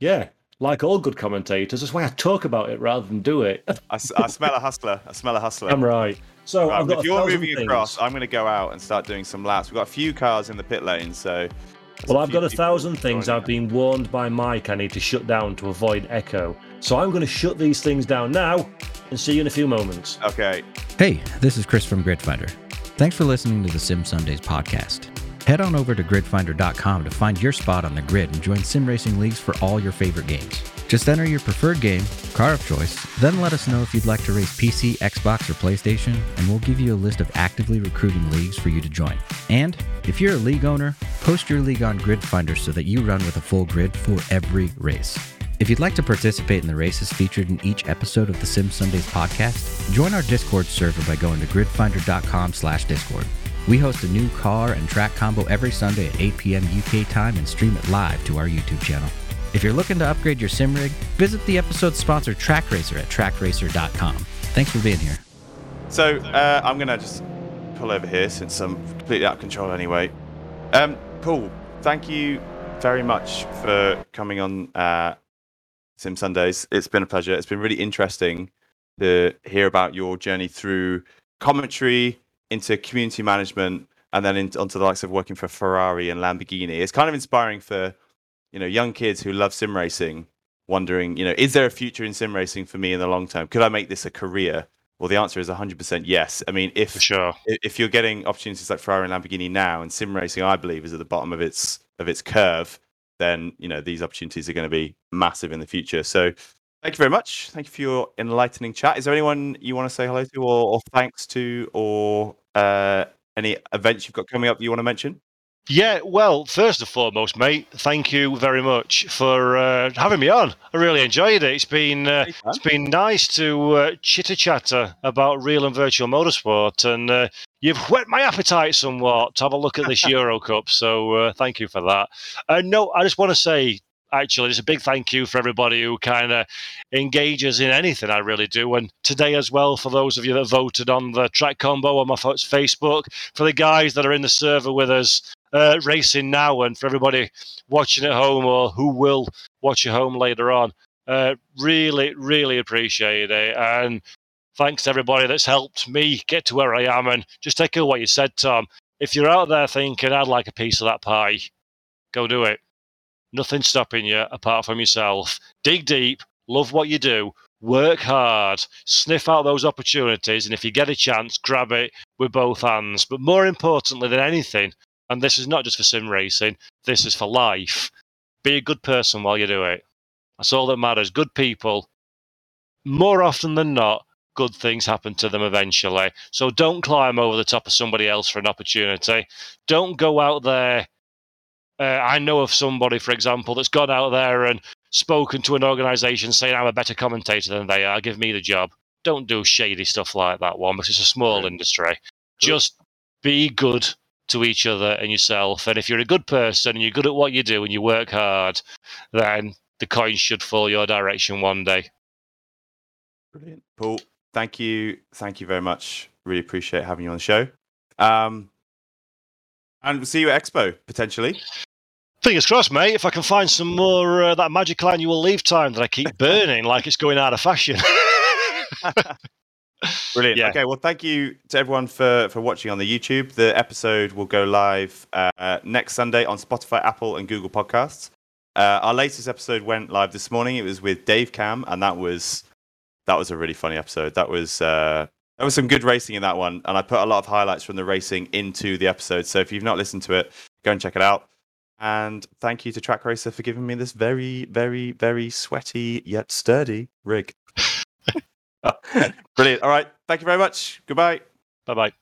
yeah, like all good commentators, that's why I talk about it rather than do it. I smell a hustler. I smell a hustler. I'm right. So Right, I've got if you're moving things. across, I'm going to go out and start doing some laps. We've got a few cars in the pit lane, so. Well, I've got a thousand things I've been warned by Mike I need to shut down to avoid echo. So I'm going to shut these things down now and see you in a few moments. Okay, Hey, this is Chris from GridFinder. Thanks for listening to the Sim Sundays podcast. Head on over to gridfinder.com to find your spot on the grid and join sim racing leagues for all your favorite games. Just enter your preferred game, car of choice, then let us know if you'd like to race PC, Xbox, or PlayStation, and we'll give you a list of actively recruiting leagues for you to join. And if you're a league owner, post your league on GridFinder so that you run with a full grid for every race. If you'd like to participate in the races featured in each episode of the Sim Sundays podcast, join our Discord server by going to gridfinder.com slash Discord. We host a new car and track combo every Sunday at 8 p.m. UK time and stream it live to our YouTube channel. If you're looking to upgrade your sim rig, visit the episode sponsor Trak Racer at trakracer.com. Thanks for being here. so uh, I'm going to just pull over here since I'm completely out of control anyway. Um, Paul, thank you very much for coming on uh, Sim Sundays. It's been a pleasure. It's been really interesting to hear about your journey through commentary into community management and then into, onto the likes of working for Ferrari and Lamborghini. It's kind of inspiring for you know young kids who love sim racing, wondering you know is there a future in sim racing for me in the long term? Could I make this a career? Well, the answer is 100% yes. I mean, if sure. if you're getting opportunities like Ferrari and Lamborghini now, and sim racing, I believe, is at the bottom of its of its curve, then you know these opportunities are going to be massive in the future. So, thank you very much. Thank you for your enlightening chat. Is there anyone you want to say hello to, or, or thanks to, or uh, any events you've got coming up you want to mention? Yeah, well, first and foremost, mate, thank you very much for uh, having me on. I really enjoyed it. It's been uh, it's been nice to uh, chitter chatter about real and virtual motorsport, and uh, you've whet my appetite somewhat to have a look at this Euro Cup. So uh, thank you for that. Uh, no, I just want to say. Actually, just a big thank you for everybody who kind of engages in anything I really do. And today, as well, for those of you that voted on the track combo on my Facebook, for the guys that are in the server with us, uh, racing now and for everybody watching at home or who will watch at home later on. Uh, really, really appreciate it. And thanks to everybody that's helped me get to where I am. And just echo what you said, Tom. If you're out there thinking, I'd like a piece of that pie, go do it. Nothing stopping you apart from yourself. Dig deep, love what you do, work hard, sniff out those opportunities. And if you get a chance, grab it with both hands. But more importantly than anything, and this is not just for sim racing, this is for life. Be a good person while you do it. That's all that matters. Good people, more often than not, good things happen to them eventually. So don't climb over the top of somebody else for an opportunity. Don't go out there. Uh, I know of somebody, for example, that's gone out there and spoken to an organisation saying I'm a better commentator than they are, give me the job. Don't do shady stuff like that one because it's a small industry. Just be good to each other and yourself. And if you're a good person and you're good at what you do and you work hard, then the coins should fall your direction one day. Brilliant. Paul, thank you. Thank you very much. Really appreciate having you on the show. Um, and we'll see you at Expo potentially. Fingers crossed, mate. If I can find some more uh, that magical annual leave time that I keep burning like it's going out of fashion. Brilliant. Yeah. Okay, well, thank you to everyone for for watching on the YouTube. The episode will go live uh, next Sunday on Spotify, Apple, and Google Podcasts. Uh, our latest episode went live this morning. It was with Dave Cam, and that was that was a really funny episode. That was uh, there was some good racing in that one, and I put a lot of highlights from the racing into the episode. So if you've not listened to it, go and check it out. And thank you to Trak Racer for giving me this very, very, very sweaty yet sturdy rig. Brilliant. All right. Thank you very much. Goodbye. bye bye.